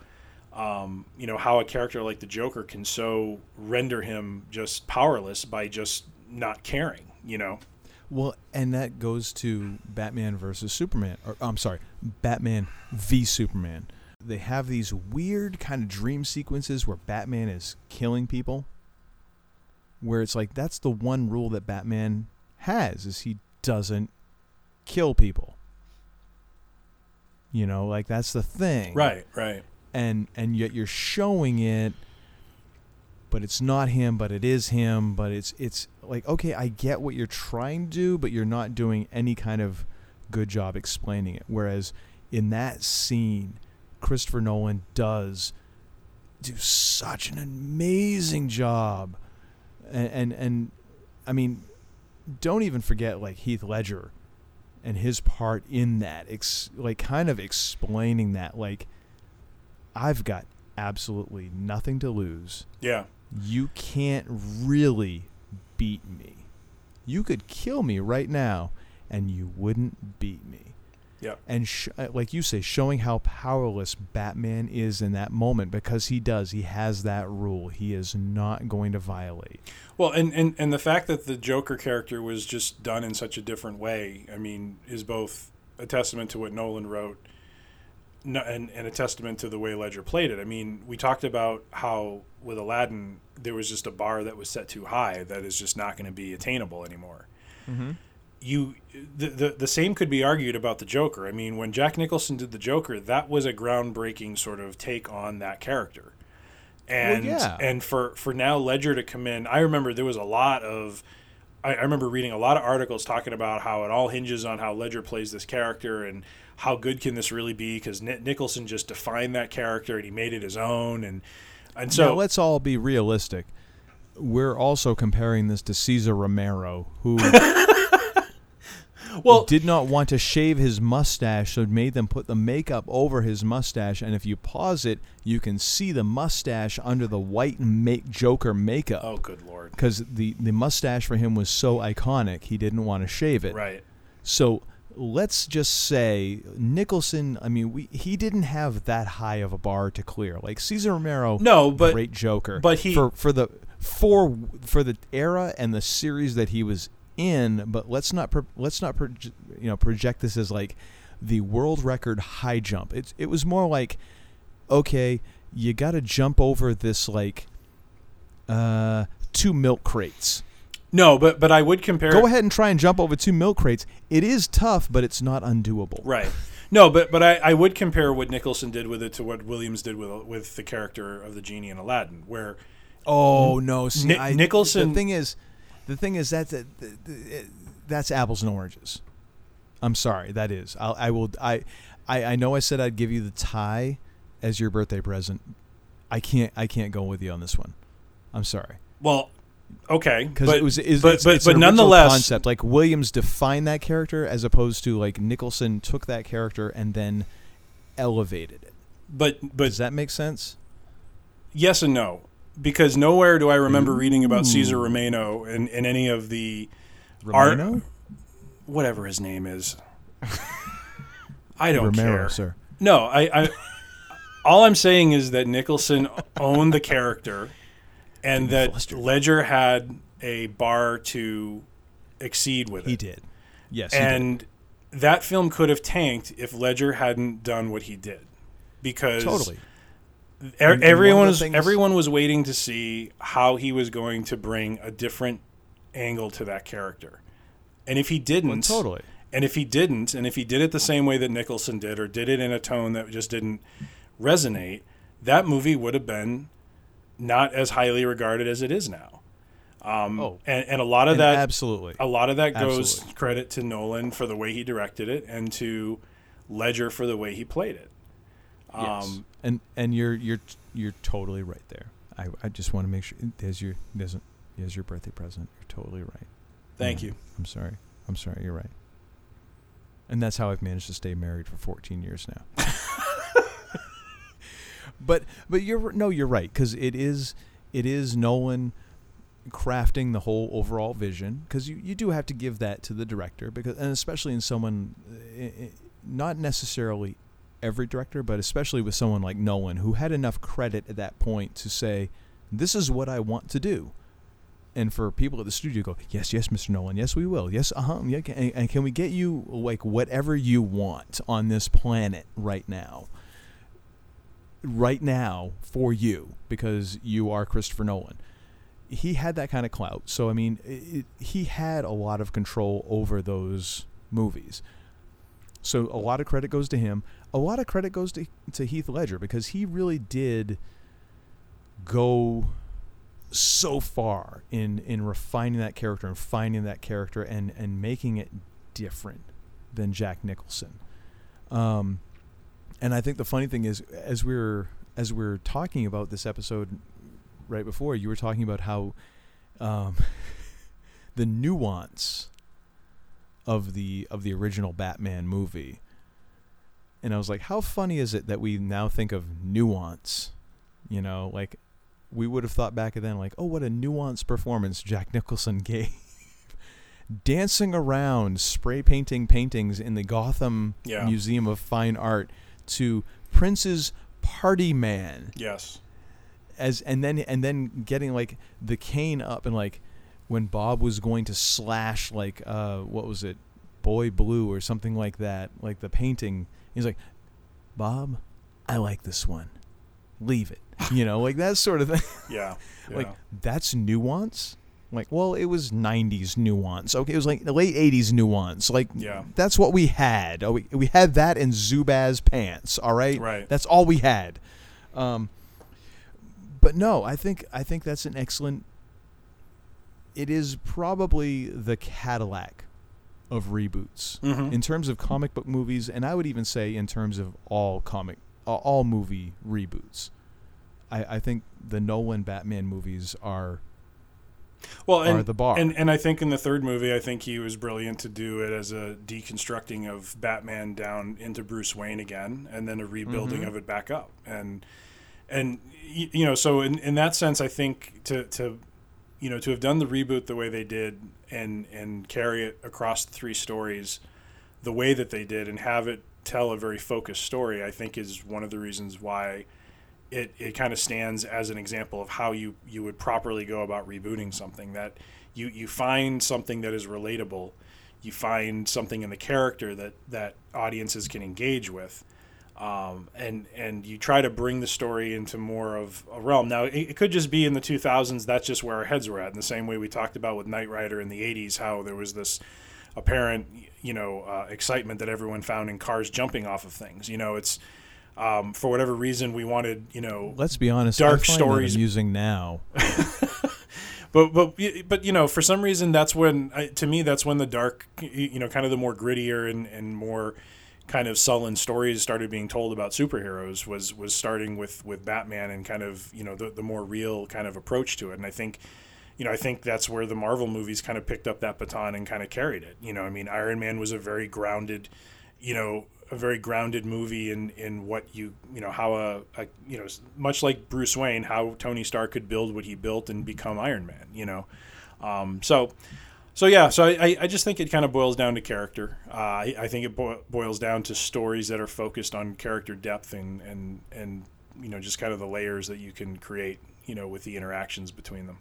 um, you know how a character like the Joker can so render him just powerless by just not caring. You know. Well, and that goes to Batman versus Superman. Or I'm sorry, Batman v Superman. They have these weird kind of dream sequences where Batman is killing people. Where it's like that's the one rule that Batman has is he doesn't kill people. You know, like that's the thing. Right. Right. and and yet you're showing it but it's not him but it is him but it's it's like okay i get what you're trying to do but you're not doing any kind of good job explaining it whereas in that scene christopher nolan does do such an amazing job and and, and i mean don't even forget like heath ledger and his part in that ex- like kind of explaining that like I've got absolutely nothing to lose. Yeah. You can't really beat me. You could kill me right now and you wouldn't beat me. Yeah. And sh- uh, like you say, showing how powerless Batman is in that moment because he does. He has that rule. He is not going to violate. Well, and, and, and the fact that the Joker character was just done in such a different way, I mean, is both a testament to what Nolan wrote no, and, and a testament to the way Ledger played it. I mean, we talked about how with Aladdin, there was just a bar that was set too high that is just not going to be attainable anymore. Mm-hmm. You, the, the the same could be argued about the Joker. I mean, when Jack Nicholson did the Joker, that was a groundbreaking sort of take on that character and yeah. and for for now Ledger to come in, I remember there was a lot of. I, I remember reading a lot of articles talking about how it all hinges on how Ledger plays this character and how good can this really be because Nicholson just defined that character and he made it his own and and so now let's all be realistic. We're also comparing this to Cesar Romero, who well he did not want to shave his mustache, so it made them put the makeup over his mustache. And if you pause it, you can see the mustache under the white make Joker makeup. oh good lord Because the, the mustache for him was so iconic, he didn't want to shave it. right So let's just say Nicholson. I mean, we he didn't have that high of a bar to clear. Like Cesar Romero, No, but- great Joker. but he- for for the for for the era and the series that he was in. But let's not pro, let's not proje- you know project this as like the world record high jump. It it was more like okay, you got to jump over this like uh two milk crates. no but but I would compare Go ahead and try and jump over two milk crates. It is tough, but it's not undoable. right no but but I, I would compare what Nicholson did with it to what Williams did with with the character of the genie in Aladdin where Oh no, see, Ni- I, Nicholson- The thing is, the thing is that's uh, a, uh, that's apples and oranges. I'm sorry, that is. I'll, I will. I, I I know I said I'd give you the tie as your birthday present. I can't. I can't go with you on this one. I'm sorry well okay because but it was. Is, but it's, but, it's but nonetheless concept. Like Williams defined that character as opposed to like Nicholson took that character and then elevated it. but but Does that make sense? yes and no because nowhere do I remember mm-hmm. reading about hmm. Cesar Romano in, in any of the art Romano? whatever his name is. I don't Romero, care. sir. No, I, I all I'm saying is that Nicholson owned the character and that flustered. Ledger had a bar to exceed with it. He did. Yes, he did. and that film could have tanked if Ledger hadn't done what he did. Because totally. And- and one of everyone was things- everyone was waiting to see how he was going to bring a different angle to that character, and if he didn't, Well, totally. and if he didn't, and if he did it the same way that Nicholson did, or did it in a tone that just didn't resonate, that movie would have been not as highly regarded as it is now. Um, Oh. and, and a lot of that absolutely. a lot of that goes Absolutely. credit to Nolan for the way he directed it and to Ledger for the way he played it. Yes. Um, and and you're you're you're totally right there. I, I just want to make sure there's your there's, there's your birthday present. You're totally right. Thank Yeah, you. I'm sorry. I'm sorry. You're right. And that's how I've managed to stay married for 14 years now. but but you're no, you're right because it is it is Nolan crafting the whole overall vision because you, you do have to give that to the director because and especially in someone i- i- not necessarily every director but especially with someone like Nolan who had enough credit at that point to say this is what I want to do and for people at the studio go yes yes Mr. Nolan yes we will yes uh-huh yeah, ca- and, and can we get you like whatever you want on this planet right now right now for you because you are Christopher Nolan he had that kind of clout. So I mean, it, he had a lot of control over those movies. So a lot of credit goes to him. A lot of credit goes to to Heath Ledger because he really did go so far in in refining that character and finding that character and and making it different than Jack Nicholson. Um, and I think the funny thing is, as we we're as we we're talking about this episode right before, you were talking about how um, the nuance of the of the original Batman movie, and I was like, how funny is it that we now think of nuance? You know, like we would have thought back then, like, oh, what a nuanced performance Jack Nicholson gave. Dancing around, spray painting paintings in the Gotham Yeah. Museum of Fine Art to Prince's Party Man Yes. as and then and then getting like the cane up and like when Bob was going to slash like uh what was it boy blue or something like that like the painting he's like Bob I like this one. Leave it. You know like that sort of thing. Yeah. like that's nuance? Like well it was 90s nuance. Okay it was like the late 80s nuance. Like Yeah. that's what we had. Oh, we, we had that in zubaz pants all right? Right. that's all we had. Um but no i think i think that's an excellent it is probably the cadillac of reboots Mhm. in terms of comic book movies and i would even say in terms of all comic all- all movie reboots I, I think the Nolan Batman movies are well, and, are the bar. And and I think in the third movie, I think he was brilliant to do it as a deconstructing of Batman down into Bruce Wayne again, and then a rebuilding Mhm. of it back up. And and you know, so in in that sense, I think to to you know to have done the reboot the way they did and and carry it across three stories the way that they did and have it tell a very focused story, I think is one of the reasons why it, it kind of stands as an example of how you, you would properly go about rebooting something that you, you find something that is relatable you find something in the character that, that audiences can engage with um, and and you try to bring the story into more of a realm. Now it, it could just be in the 2000s that's just where our heads were at. In the same way we talked about with Knight Rider in the 80s how there was this apparent you know uh, excitement that everyone found in cars jumping off of things. You know it's um, for whatever reason we wanted you know let's be honest dark stories that amusing now. But but but you know for some reason that's when to me that's when the dark you know kind of the more grittier and, and more kind of sullen stories started being told about superheroes was was starting with with Batman and kind of you know the, the more real kind of approach to it. And I think you know I think that's where the Marvel movies kind of picked up that baton and kind of carried it. You know I mean Iron Man was a very grounded you know a very grounded movie in in what you you know how a, a you know much like Bruce Wayne how Tony Stark could build what he built and become Iron Man you know? Um, so so yeah so I, I just think it kind of boils down to character uh, I, I think it bo- boils down to stories that are focused on character depth and and and you know just kind of the layers that you can create you know with the interactions between them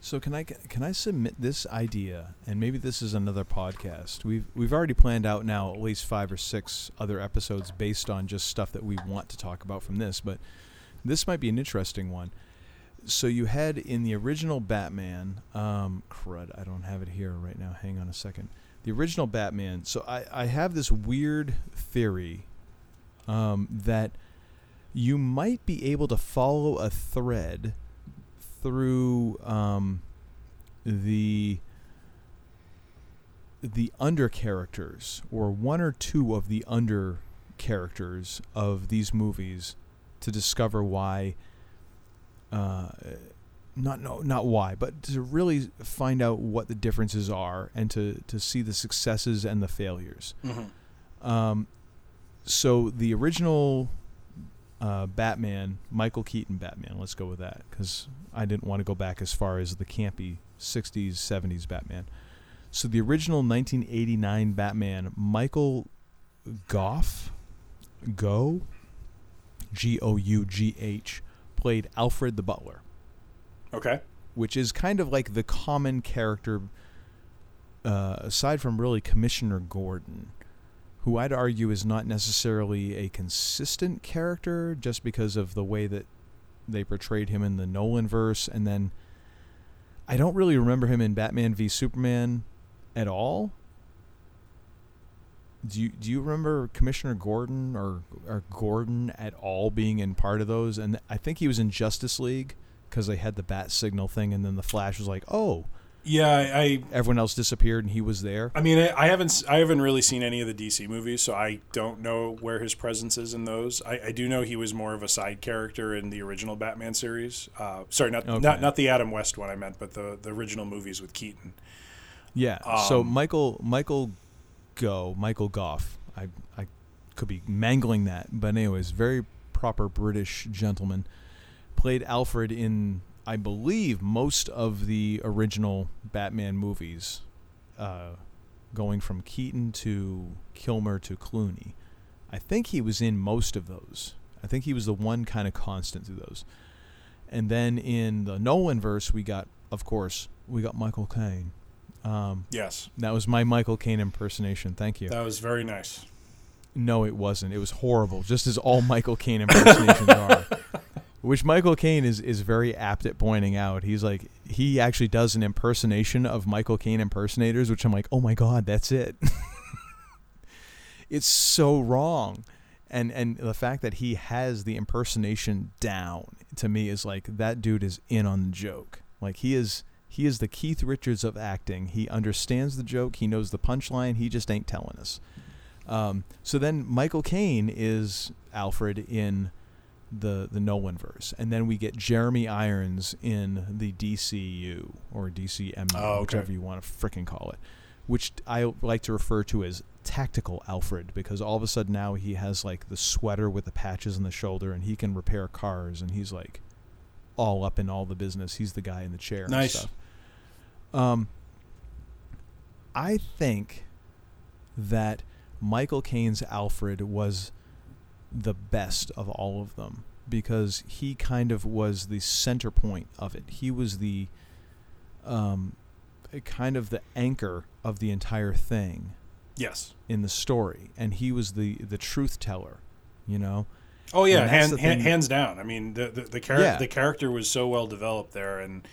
So can I can I submit this idea? And maybe this is another podcast. We've we've already planned out now at least five or six other episodes based on just stuff that we want to talk about from this. But this might be an interesting one. So you had in the original Batman, um, crud, I don't have it here right now. Hang on a second. The original Batman. So I I have this weird theory um, that you might be able to follow a thread through um, the the under characters or one or two of the under characters of these movies to discover why uh, not no not why, but to really find out what the differences are and to to see the successes and the failures. Um, so the original uh, Batman, Michael Keaton Batman. Let's go with that because I didn't want to go back as far as the campy '60s, '70s Batman. So the original 1989 Batman, Michael Gough, Go, G O U G H, played Alfred the Butler Okay. which is kind of like the common character, uh, aside from really Commissioner Gordon, who I'd argue is not necessarily a consistent character just because of the way that they portrayed him in the Nolan verse, and then I don't really remember him in Batman v Superman at all. Do you do you remember Commissioner Gordon or or Gordon at all being in part of those? And I think he was in Justice League because they had the bat signal thing, and then the Flash was like, "Oh, Yeah, I. everyone else disappeared, and he was there." I mean, I, I haven't. I haven't really seen any of the DC movies, so I don't know where his presence is in those. I, I do know he was more of a side character in the original Batman series. Uh, sorry, not Okay. not not the Adam West one I meant, but the the original movies with Keaton. Yeah. so Um, Michael Michael Go Michael Goff. I I could be mangling that, but anyways, very proper British gentleman. Played Alfred in I believe most of the original Batman movies, uh, going from Keaton to Kilmer to Clooney. I think he was in most of those. I think he was the one kind of constant through those. And then in the Nolan verse, we got, of course, we got Michael Caine. Um, Yes, that was my Michael Caine impersonation. Thank you. that was very nice. No, it wasn't. It was horrible, just as all Michael Caine impersonations are. Which Michael Caine is, is very apt at pointing out. He's like, he actually does an impersonation of Michael Caine impersonators, which I'm like, oh my God, that's it. it's so wrong. And, and the fact that he has the impersonation down to me is like that dude is in on the joke. Like he is he is the Keith Richards of acting. He understands the joke. He knows the punchline. He just ain't telling us. Um, so then Michael Caine is Alfred in the the Nolan verse, and then we get Jeremy Irons in the DCU or DCMU, Oh, okay. whichever you want to frickin' call it, which I like to refer to as tactical Alfred because all of a sudden now he has like the sweater with the patches on the shoulder and he can repair cars and he's like all up in all the business. He's the guy in the chair. Nice. And stuff. Um, I think that Michael Caine's Alfred was the best of all of them because he kind of was the center point of it. He was the um, kind of the anchor of the entire thing Yes. in the story, and he was the the truth teller. You know. Oh yeah, And hand, hand, hands down. I mean, the the the, char- Yeah. the character was so well developed there, and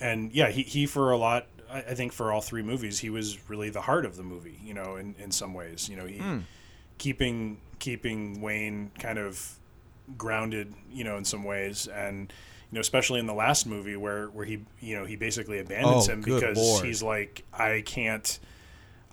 and yeah, he, he for a lot. I I think for all three movies, he was really the heart of the movie. You know, in, in some ways, you know, he Hmm. keeping keeping Wayne kind of grounded. You know, in some ways, and you know, especially in the last movie where where he you know he basically abandons Oh, him because Lord. he's like, I can't.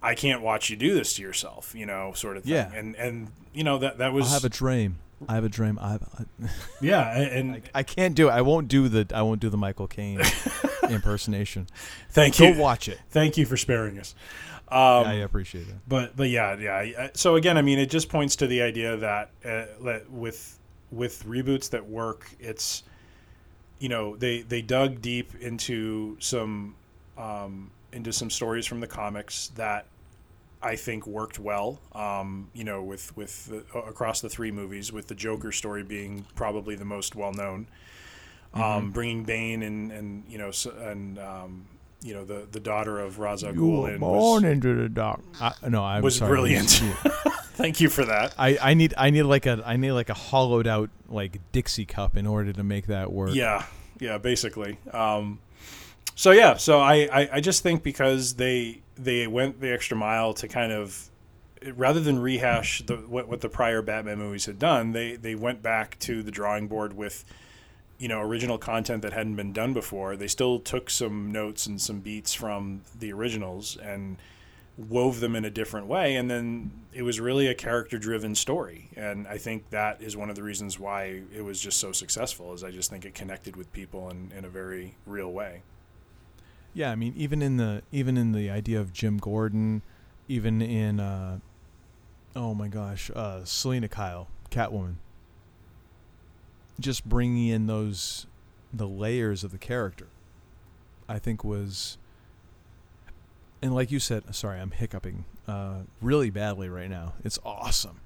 I can't watch you do this to yourself, you know, sort of thing. Yeah. And and you know that that was I have a dream. I have a dream. I have. I, yeah, and, and I can't do it. I won't do the. I won't do the Michael Caine impersonation. Thank you. Go you. watch it. Thank you for sparing us. Um, I appreciate it. But but yeah yeah. So again, I mean, it just points to the idea that uh, that with with reboots that work, it's you know they they dug deep into some um, into some stories from the comics that I think worked well. Um, you know, with with the, across the three movies, with the Joker story being probably the most well known. Mm-hmm. Um, bringing Bane and and you know and um, you know the the daughter of You Ghul in born was, into the dark. I, no, I was sorry, brilliant. Thank you for that. I, I need I need like a I need like a hollowed out like Dixie cup in order to make that work. Yeah, yeah, basically. Um, so yeah, so I, I, I just think because they they went the extra mile to kind of rather than rehash the what, what the prior Batman movies had done, they they went back to the drawing board with you know original content that hadn't been done before. They still took some notes and some beats from the originals and wove them in a different way, and then it was really a character-driven story. And I think that is one of the reasons why it was just so successful. Is I just think it connected with people in, in a very real way. Yeah, I mean, even in the even in the idea of Jim Gordon, even in uh, oh my gosh, uh, Selina Kyle, Catwoman. Just bringing in those the layers of the character, I think was. And like you said, sorry, I'm hiccuping uh, really badly right now. It's awesome.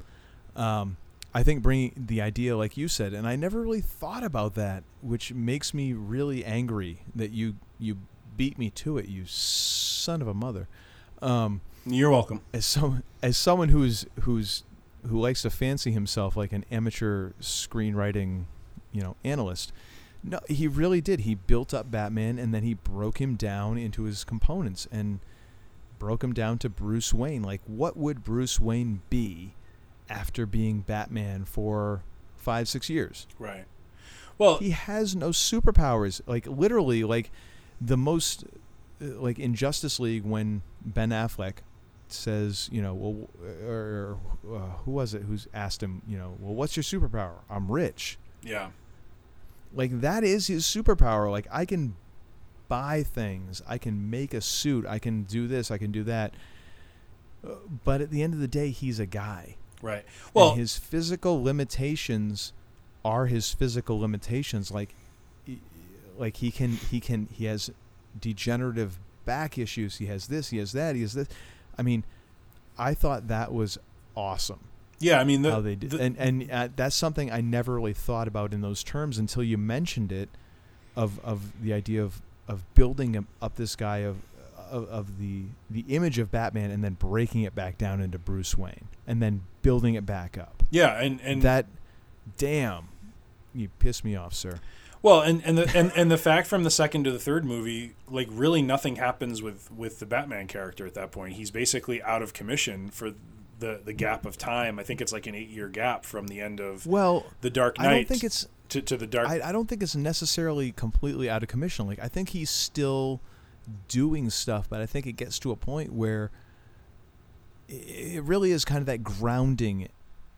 Um, I think bringing the idea, like you said, and I never really thought about that, which makes me really angry that you you beat me to it, you son of a mother. Um, You're welcome. as some as someone who's who's who likes to fancy himself like an amateur screenwriting, you know, analyst. No, he really did. He built up Batman and then he broke him down into his components and broke him down to Bruce Wayne. Like what would Bruce Wayne be after being Batman for 5 6 years? Right. Well, he has no superpowers. Like literally, like the most, uh, like in Justice League when Ben Affleck says, you know, well, or, or uh, who was it who's asked him, you know, well, what's your superpower? I'm rich. yeah. Like that is his superpower. Like I can buy things. I can make a suit. I can do this. I can do that. Uh, But at the end of the day, he's a guy. Right. Well, Well, his physical limitations are his physical limitations. Like, like he can he can he has degenerative back issues. He has this. He has that. He has this. I mean, I thought that was awesome yeah. I mean, the, how they did, the- and and uh, that's something I never really thought about in those terms until you mentioned it, of of the idea of of building up this guy of. Of, of the the image of Batman and then breaking it back down into Bruce Wayne and then building it back up yeah, and and that damn you piss me off sir Well, and and the and, and the fact from the second to the third movie, like really nothing happens with with the Batman character at that point. He's basically out of commission for the the gap of time. I think it's like an eight year gap from the end of well the Dark Knight. i don't think it's to, to the Dark. I, I don't think it's necessarily completely out of commission like i think he's still doing stuff but i think it gets to a point where it really is kind of that grounding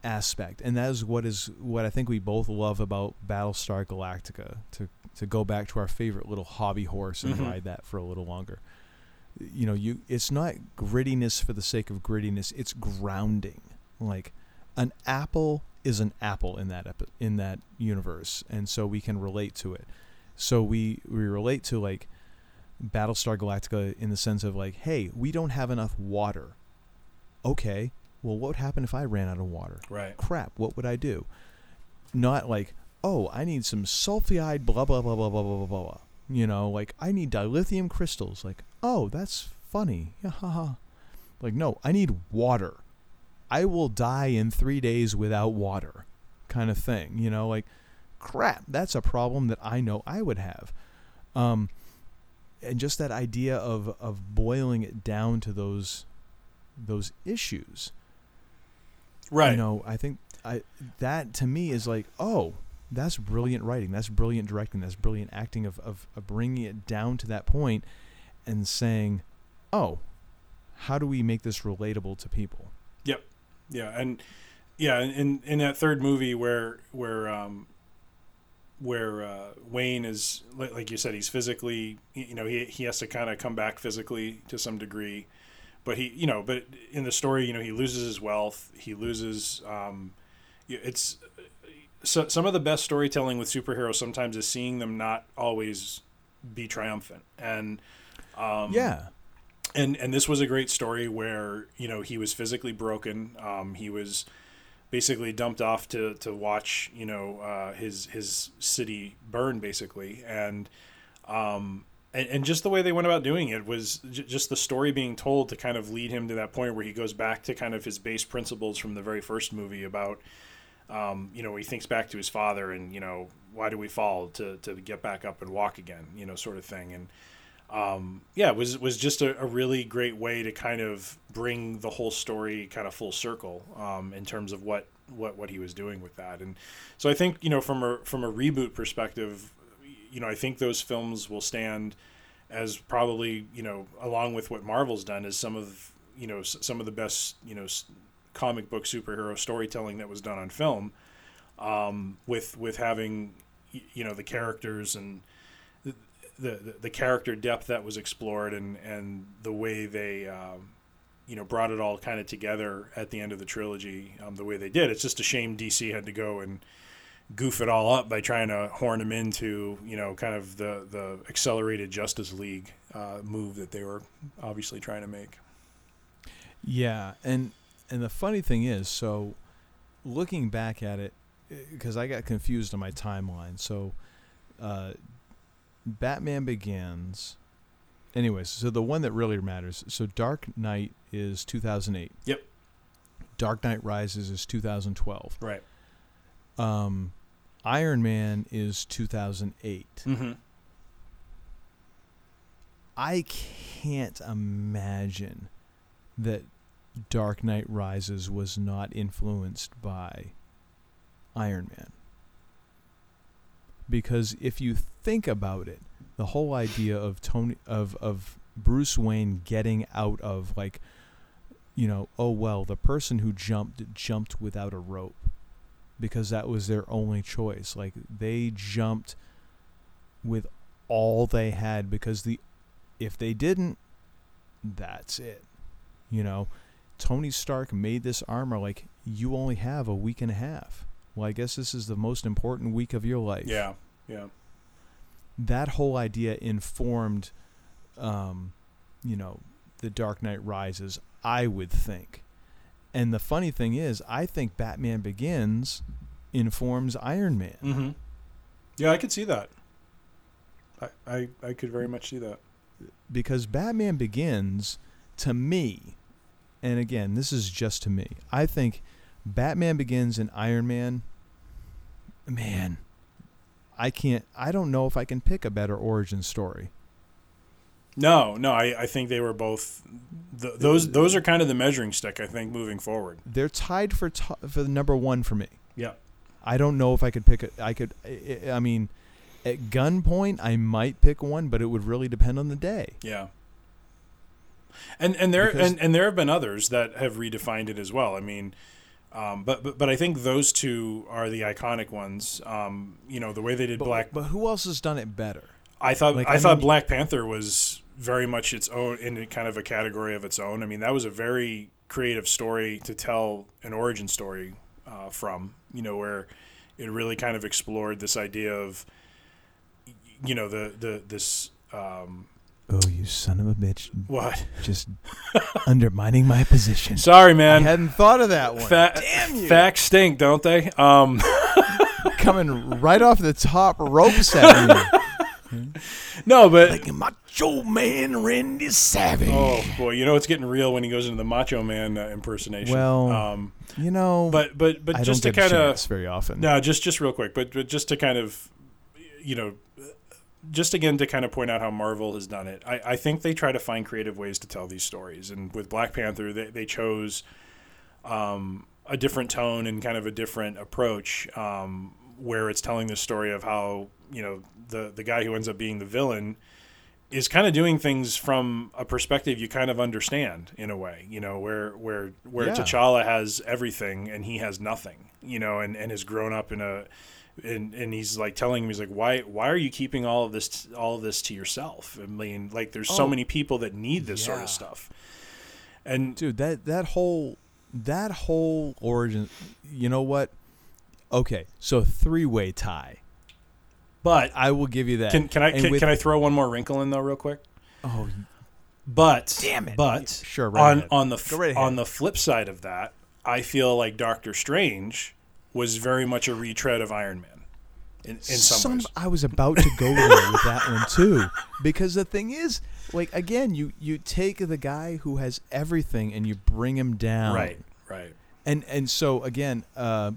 aspect and that is what is what i think we both love about battlestar galactica to to go back to our favorite little hobby horse and Mhm. ride that for a little longer. You know you it's not grittiness for the sake of grittiness it's grounding. Like an apple is an apple in that epi- in that universe and so we can relate to it. So we we relate to like battlestar galactica in the sense of like hey we don't have enough water. Okay well what would happen if i ran out of water? Right. crap what would i do? Not like oh i need some sulfide blah blah blah blah blah blah blah blah. You know like i need dilithium crystals. Like oh that's funny. Yeah haha like no i need water. I will die in three days without water kind of thing you know like crap that's a problem that i know i would have. Um and just that idea of of boiling it down to those those issues Right. you know, I think I that to me is like, oh, that's brilliant writing. That's brilliant directing. That's brilliant acting of, of, of bringing it down to that point and saying, oh, how do we make this relatable to people? Yep. Yeah, and yeah, in in that third movie where where um where uh, Wayne is like you said, he's physically you know he he has to kind of come back physically to some degree, but he you know but in the story you know he loses his wealth, he loses um, it's so, some of the best storytelling with superheroes sometimes is seeing them not always be triumphant and um, yeah. and and this was a great story where you know he was physically broken. Um, he was basically dumped off to to watch you know uh, his his city burn basically, and um, and, and just the way they went about doing it was j- just the story being told to kind of lead him to that point where he goes back to kind of his base principles from the very first movie about um, you know he thinks back to his father and you know why do we fall to to get back up and walk again you know sort of thing and um, yeah, it was was just a, a really great way to kind of bring the whole story kind of full circle um, in terms of what, what what he was doing with that. And so I think you know from a from a reboot perspective, you know I think those films will stand as probably you know along with what Marvel's done as some of you know some of the best you know comic book superhero storytelling that was done on film um, with with having you know the characters and the, the the character depth that was explored and and the way they um, you know brought it all kind of together at the end of the trilogy um, the way they did. It's just a shame DC had to go and goof it all up by trying to horn him into you know kind of the the accelerated Justice League uh, move that they were obviously trying to make. Yeah, and and the funny thing is, so looking back at it, because I got confused on my timeline. So, uh, Batman Begins. Anyways, so the one that really matters. So Dark Knight is 2008. Yep. Dark Knight Rises is 2012. Right. Um, Iron Man is 2008. Mm-hmm. I can't imagine that Dark Knight Rises was not influenced by Iron Man. Because if you think about it, the whole idea of Tony of of Bruce Wayne getting out of like you know, oh well, the person who jumped jumped without a rope because that was their only choice. Like they jumped with all they had because the if they didn't that's it. You know, Tony Stark made this armor like you only have a week and a half. Well, I guess this is the most important week of your life. Yeah. Yeah. That whole idea informed um, you know, the Dark Knight Rises, I would think. And the funny thing is, I think Batman Begins informs Iron Man. Mm-hmm. Yeah, I could see that. I, I I could very much see that. because Batman Begins to me, and again, this is just to me. I think Batman Begins and Iron Man. Man, I can't. I don't know if I can pick a better origin story. No, no, I, I think they were both. Th- those those are kind of the measuring stick. I think moving forward. They're tied for to, for the number one for me. Yeah. I don't know if I could pick a. I could. I, I mean, at gunpoint, I might pick one, but it would really depend on the day. Yeah. And and there Because- and, and there have been others that have redefined it as well. I mean, um, but, but but I think those two are the iconic ones. Um, you know, the way they did But, Black. but who else has done it better? I thought like, I, I thought Black Panther was very much its own in kind of a category of its own. I mean, that was a very creative story to tell an origin story uh, from. You know, where it really kind of explored this idea of you know the the this um, Oh, you son of a bitch! what Just undermining my position. Sorry, man. I hadn't thought of that one. Fa- Damn you! Facts stink, don't they? Um, Coming right off the top ropes at me. no, but like a macho man, Randy Savage. oh boy, you know it's getting real when he goes into the Macho Man uh, impersonation. Well, um, you know, but but but I just to kind of chance very often. no, just just real quick, but, but just to kind of you know. Just again to kind of point out how Marvel has done it, I, I think they try to find creative ways to tell these stories. And with Black Panther, they, they chose um, a different tone and kind of a different approach, um, where it's telling the story of how you know the the guy who ends up being the villain is kind of doing things from a perspective you kind of understand in a way, you know, where where where Yeah. T'Challa has everything and he has nothing, you know, and, and has grown up in a and and he's like telling him he's like why why are you keeping all of this all of this to yourself? I mean, like there's so Oh. many people that need this sort of stuff. And dude, that that whole that whole origin. You know what? Okay, so three way tie. But I will give you that. can can I And can, with- can I throw one more wrinkle in though real quick? Oh, But Damn it. But Sure, right on ahead. on the Go right ahead. on the flip side of that, I feel like Doctor Strange was very much a retread of Iron Man. In, in some, Son ways. I was about to go there with that one too, because the thing is, like again, you you take the guy who has everything and you bring him down, Right, right. And and so again, uh,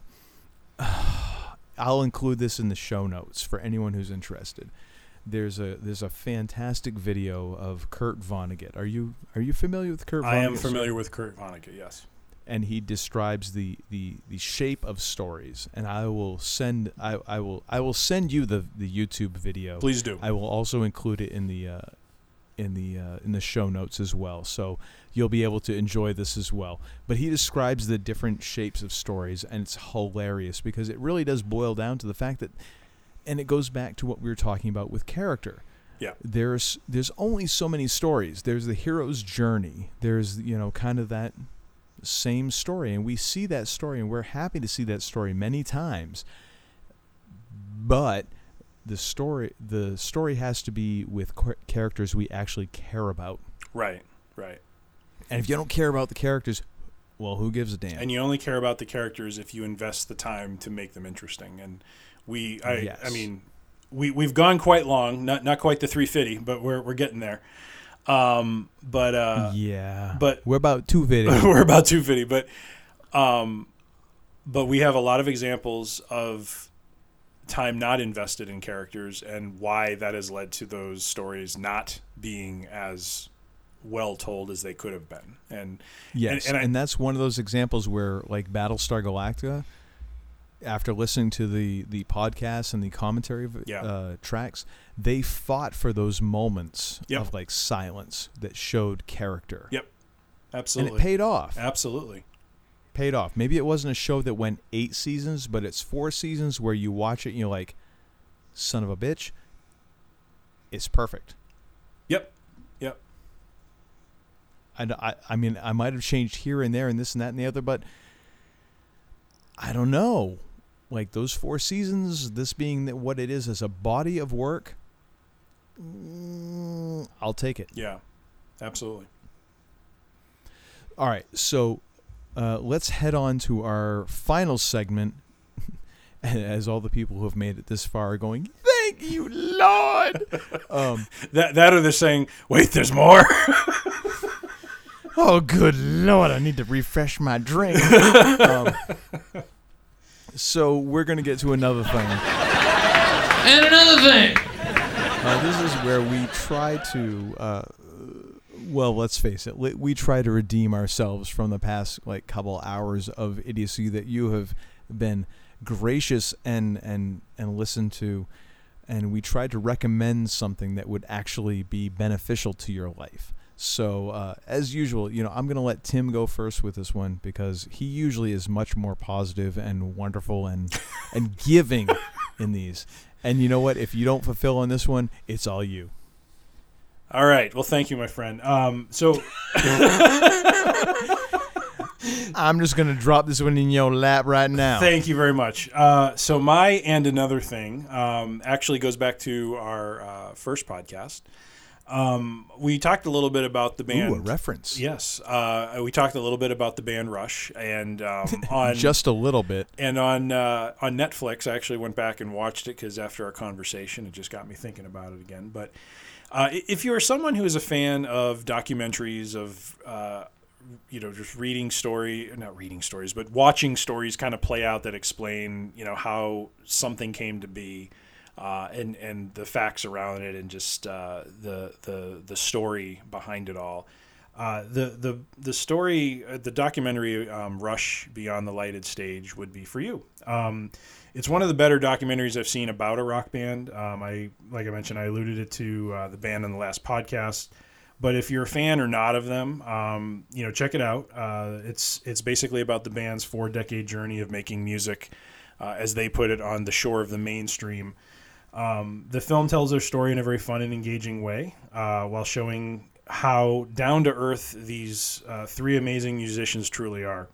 I'll include this in the show notes for anyone who's interested. There's a there's a fantastic video of Kurt Vonnegut. Are you are you familiar with Kurt? I am Vonnegut, familiar with Kurt Vonnegut. Yes. and he describes the, the, the shape of stories. And I will send I, I will I will send you the, the YouTube video. Please do. I will also include it in the uh, in the uh, in the show notes as well. So you'll be able to enjoy this as well. But he describes the different shapes of stories, and it's hilarious because it really does boil down to the fact that, and it goes back to what we were talking about with character. Yeah. There's there's only so many stories. There's the hero's journey. There's you know kind of that same story, and we see that story, and we're happy to see that story many times. But the story the story has to be with char- characters we actually care about. Right. Right. And if you don't care about the characters, well, who gives a damn? And you only care about the characters if you invest the time to make them interesting. And we, I, Yes. I mean, we we've gone quite long, not not quite the 350, but we're we're getting there. Um, but uh, yeah, but we're about two video. we're about 250, but um, but we have a lot of examples of time not invested in characters and why that has led to those stories not being as well told as they could have been. And Yes, and, and, and that's one of those examples where, like Battlestar Galactica, after listening to the the podcast and the commentary Yeah. uh, tracks, they fought for those moments Yep. of like silence that showed character. Yep, absolutely, and it paid off. Absolutely, paid off. Maybe it wasn't a show that went eight seasons, but it's four seasons where you watch it and you're like, "Son of a bitch." It's perfect. Yep. Yep. And I, I mean, I might have changed here and there and this and that and the other, but I don't know. Like those four seasons, this being what it is as a body of work, mm, I'll take it. Yeah, absolutely. All right, so uh, let's head on to our final segment. As all the people who have made it this far are going, thank you, Lord. um, that that or they're saying, wait, there's more. oh, good Lord, I need to refresh my drink. um, so we're gonna get to another thing. And another thing. Uh, this is where we try to, uh, well, let's face it, we try to redeem ourselves from the past like couple hours of idiocy that you have been gracious and and and listened to, and we try to recommend something that would actually be beneficial to your life. So uh, as usual, you know, I'm gonna let Tim go first with this one because he usually is much more positive and wonderful and and giving in these. And you know what? If you don't fulfill on this one, it's all you. All right. Well, thank you, my friend. Um, so I'm just gonna drop this one in your lap right now. Thank you very much. Uh, so my and another thing um, actually goes back to our uh, first podcast. Um, we talked a little bit about the band. Ooh, a reference. Yes, uh, we talked a little bit about the band Rush, and um, on just a little bit. And on uh, on Netflix, I actually went back and watched it because after our conversation, it just got me thinking about it again. But uh, if you're someone who is a fan of documentaries of uh, you know just reading story not reading stories but watching stories kind of play out that explain you know how something came to be uh, and and the facts around it and just uh, the the the story behind it all uh, the the the story uh, the documentary um, Rush Beyond the Lighted Stage would be for you. Um, it's one of the better documentaries I've seen about a rock band um, I like I mentioned I alluded it to uh, the band in the last podcast but if you're a fan or not of them, um, you know, check it out. Uh, it's it's basically about the band's four decade journey of making music, uh, as they put it, on the shore of the mainstream. Um, the film tells their story in a very fun and engaging way, uh, while showing how down to earth these uh, three amazing musicians truly are.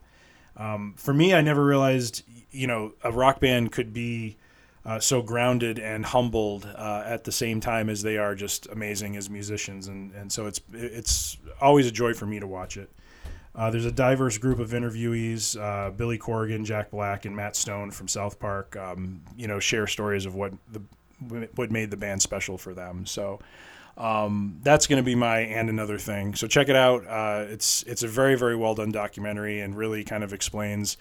Um, for me, I never realized, you know, a rock band could be uh, so grounded and humbled uh, at the same time as they are just amazing as musicians, and, and so it's it's always a joy for me to watch it. Uh, there's a diverse group of interviewees: uh, Billy Corgan, Jack Black, and Matt Stone from South Park. Um, you know, share stories of what the what made the band special for them. So um, that's going to be my and another thing. So check it out. Uh, it's it's a very very well done documentary and really kind of explains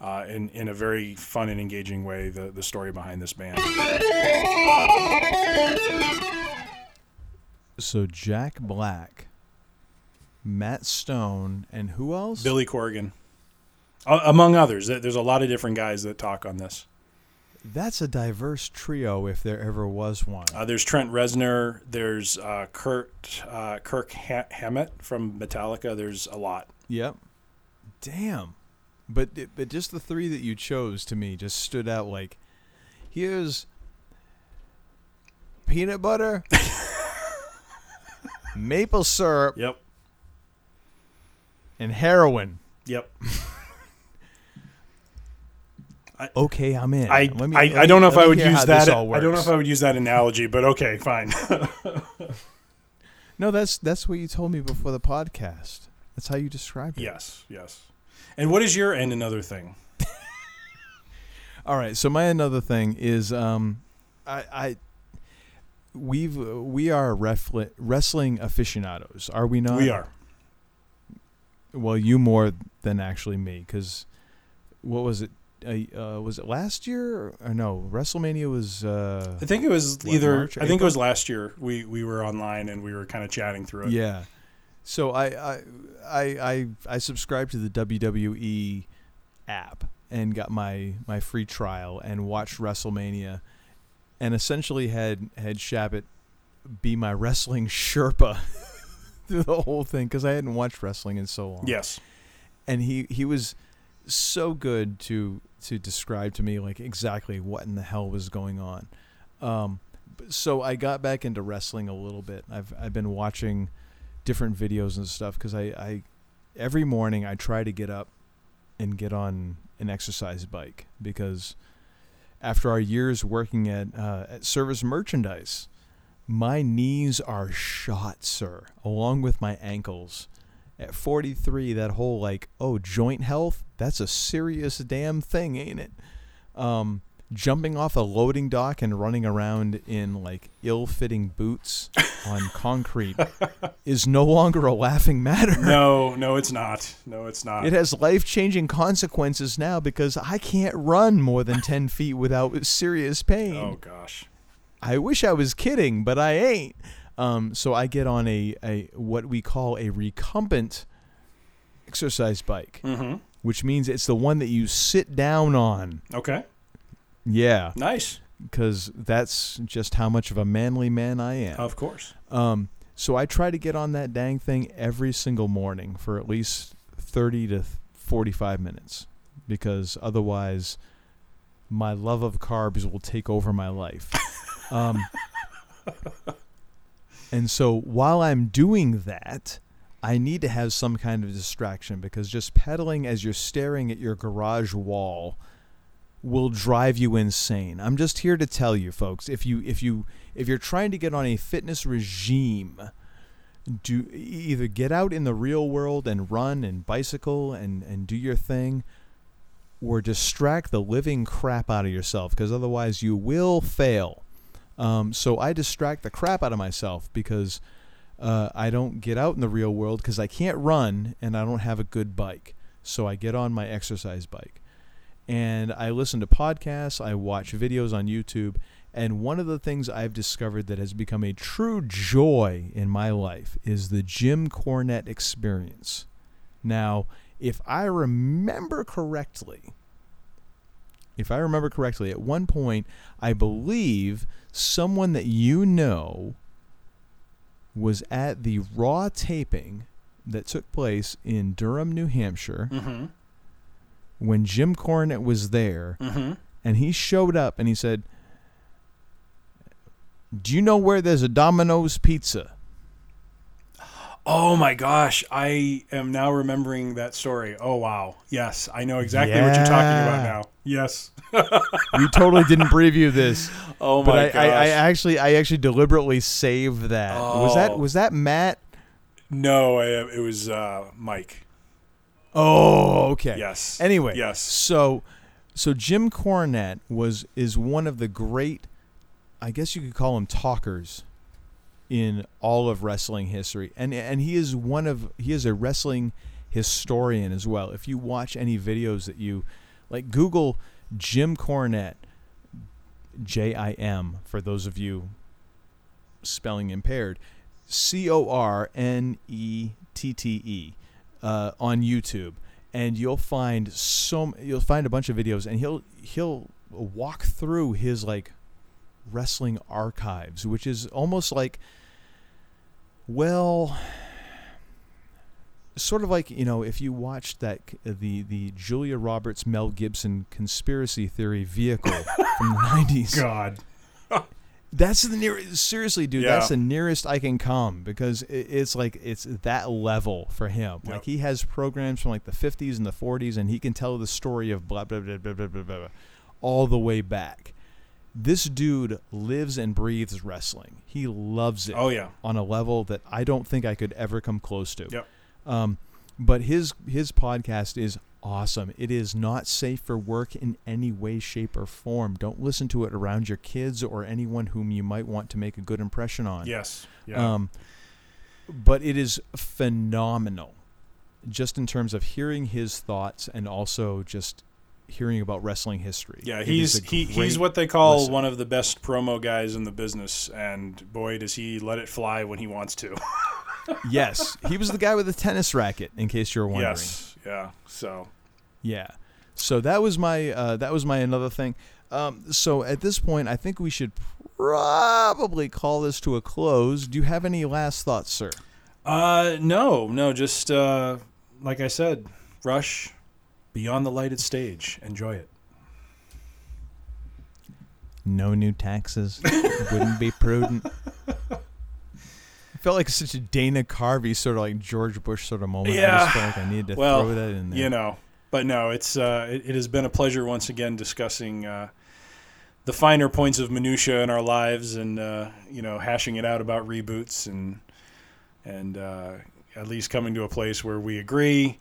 uh, in in a very fun and engaging way the the story behind this band. So Jack Black, Matt Stone, and who else? Billy Corgan, uh, among others. There's a lot of different guys that talk on this. That's a diverse trio if there ever was one. Uh, there's Trent Reznor. There's uh, Kurt uh, Kirk ha- Hammett from Metallica. There's a lot. Yep. Damn. But but just the three that you chose to me just stood out like here's peanut butter, maple syrup, Yep. and heroin. Yep. Okay, I'm in. I Let me- I, I don't know if I would use that. I don't know if I would use that analogy, but okay, fine. No, that's that's what you told me before the podcast. That's how you described it. yes, yes. And what is your and another thing? All right. So my another thing is, um, I, I we've we are refle- wrestling aficionados, are we not? we are. Well, you more than actually me, because what was it? Uh, was it last year or no? WrestleMania was. Uh, I think it was What, either. March, I think it was last year. We we were online and we were kind of chatting through it. Yeah. So I I I I, I subscribed to the WWE app and got my my free trial and watched WrestleMania, and essentially had had Shabbat be my wrestling Sherpa through the whole thing because I hadn't watched wrestling in so long. Yes. and he he was so good to to describe to me like exactly what in the hell was going on. Um, so I got back into wrestling a little bit. I've I've been watching different videos and stuff because I, I every morning I try to get up and get on an exercise bike because after our years working at uh, at service merchandise, my knees are shot, sir, along with my ankles. At 43, that whole like, oh, joint health, that's a serious damn thing, ain't it? Um, jumping off a loading dock and running around in like ill-fitting boots on concrete is no longer a laughing matter. No, no, it's not. No, it's not. It has life changing consequences now because I can't run more than 10 feet without serious pain. oh gosh. I wish I was kidding, but I ain't. Um, so I get on a, a what we call a recumbent exercise bike, Mm-hmm. which means it's the one that you sit down on. Okay. Yeah, Nice. because that's just how much of a manly man I am. Of course. Um, so I try to get on that dang thing every single morning for at least 30 to 45 minutes because otherwise my love of carbs will take over my life. um, and so while I'm doing that, I need to have some kind of distraction because just pedaling as you're staring at your garage wall will drive you insane. I'm just here to tell you folks, if you if you if you're trying to get on a fitness regime, do either get out in the real world and run and bicycle and and do your thing or distract the living crap out of yourself because otherwise you will fail. Um, so I distract the crap out of myself because uh, I don't get out in the real world because I can't run and I don't have a good bike. So I get on my exercise bike and I listen to podcasts, I watch videos on YouTube, and one of the things I've discovered that has become a true joy in my life is the Jim Cornette experience. Now, if I remember correctly, if I remember correctly, at one point, I believe someone that you know was at the Raw taping that took place in Durham, New Hampshire, Mm-hmm. when Jim Cornette was there, Mm-hmm. and he showed up and he said, "Do you know where there's a Domino's Pizza?" Oh my gosh, I am now remembering that story. Oh wow. Yes, I know exactly what you're talking about now. Yes. We totally didn't preview this, Oh but my I, gosh. I, I actually, I actually deliberately saved that. Was that Oh. was that Matt? no, I, it was uh, Mike. Oh, okay. Yes. Anyway, Yes. So, so Jim Cornette was is one of the great, I guess you could call him talkers, in all of wrestling history, and and he is one of he is a wrestling historian as well. If you watch any videos that you like, Google Jim Cornette, J I M for those of you spelling impaired, C O R N E T T E uh, on YouTube, and you'll find so you'll find a bunch of videos, and he'll he'll walk through his like wrestling archives, which is almost like, well, sort of like you know if you watched that uh, the the Julia Roberts Mel Gibson conspiracy theory vehicle from the nineties. God. That's the nearest. Seriously, dude, Yeah. that's the nearest I can come because it, it's like it's that level for him. Yep. Like he has programs from like the '50s and the '40s, and he can tell the story of blah blah blah blah blah blah, blah all the way back. This dude lives and breathes wrestling. He loves it. Oh, yeah. on a level that I don't think I could ever come close to. Yep. Um, but his his podcast is awesome. It is not safe for work in any way, shape, or form. Don't listen to it around your kids or anyone whom you might want to make a good impression on. Yes. Yeah. Um, but it is phenomenal, just in terms of hearing his thoughts and also just hearing about wrestling history. Yeah, he's he, he's what they call listen. one of the best promo guys in the business, and boy, does he let it fly when he wants to. yes, he was the guy with the tennis racket. In case you're wondering. yes, yeah. So Yeah. So that was my uh, that was my another thing. Um, so at this point, I think we should probably call this to a close. Do you have any last thoughts, sir? Uh, no, no, just uh, like I said, Rush, beyond the lighted stage, enjoy it. No new taxes wouldn't be prudent. I felt like such a Dana Carvey sort of like George Bush sort of moment. I Yeah. just felt like I needed to well, throw that in there. you know, but no, it's uh, it, it has been a pleasure once again discussing uh, the finer points of minutia in our lives, and uh, you know, hashing it out about reboots, and and uh, at least coming to a place where we agree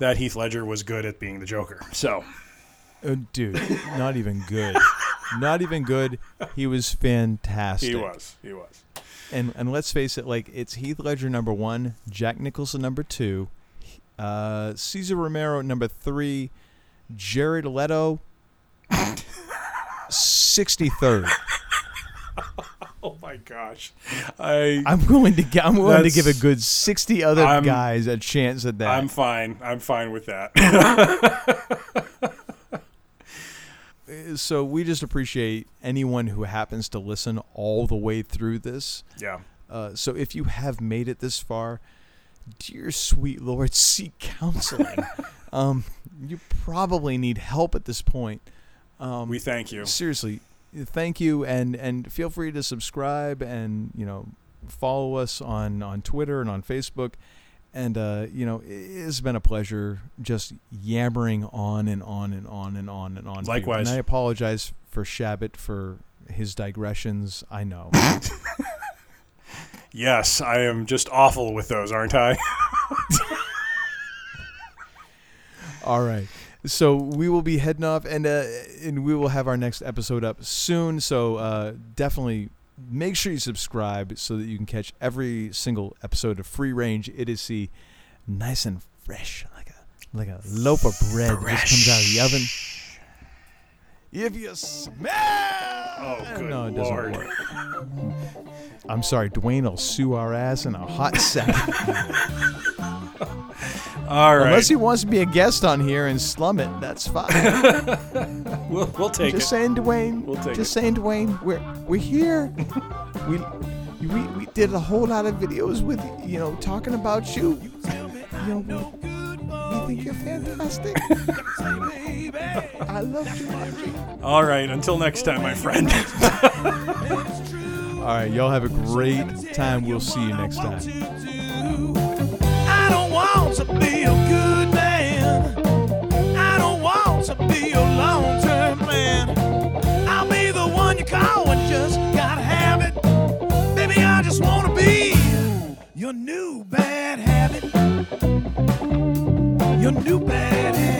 that Heath Ledger was good at being the Joker. So Uh, dude, not even good. Not even good. He was fantastic. he was, he was. and and let's face it, like it's Heath Ledger number one, Jack Nicholson number two, uh, Cesar Romero number three, Jared Leto sixty third. Oh my gosh, I I'm willing to I'm willing to give a good sixty other I'm- guys a chance at that. I'm fine. I'm fine with that. so we just appreciate anyone who happens to listen all the way through this. yeah. Uh, so if you have made it this far, dear sweet Lord, seek counseling. um, you probably need help at this point. Um, We thank you. seriously, thank you, and and feel free to subscribe and you know follow us on on Twitter and on Facebook. And uh, you know, it's been a pleasure just yammering on and on and on and on and on. Likewise. and I apologize for Shabbat for his digressions. I know. Yes, I am just awful with those, aren't I? All right. So we will be heading off, and uh, and we will have our next episode up soon. So uh, definitely make sure you subscribe so that you can catch every single episode of Free Range Idiocy, nice and fresh, like a like a loaf of bread that just comes out of the oven. If you smell, Oh, good no, it doesn't work. I'm sorry, Dwayne will sue our ass in a hot second. All right. Unless he wants to be a guest on here and slum it, that's fine. we'll, we'll take Just it. Just saying, Dwayne. We'll take Just it. saying, Dwayne. We're we're here. we we we did a whole lot of videos with you know talking about you. You know, we, we think you're fantastic. I love you. All right. Until next time, my friend. All right, y'all have a great time. We'll see you next time. your new badass.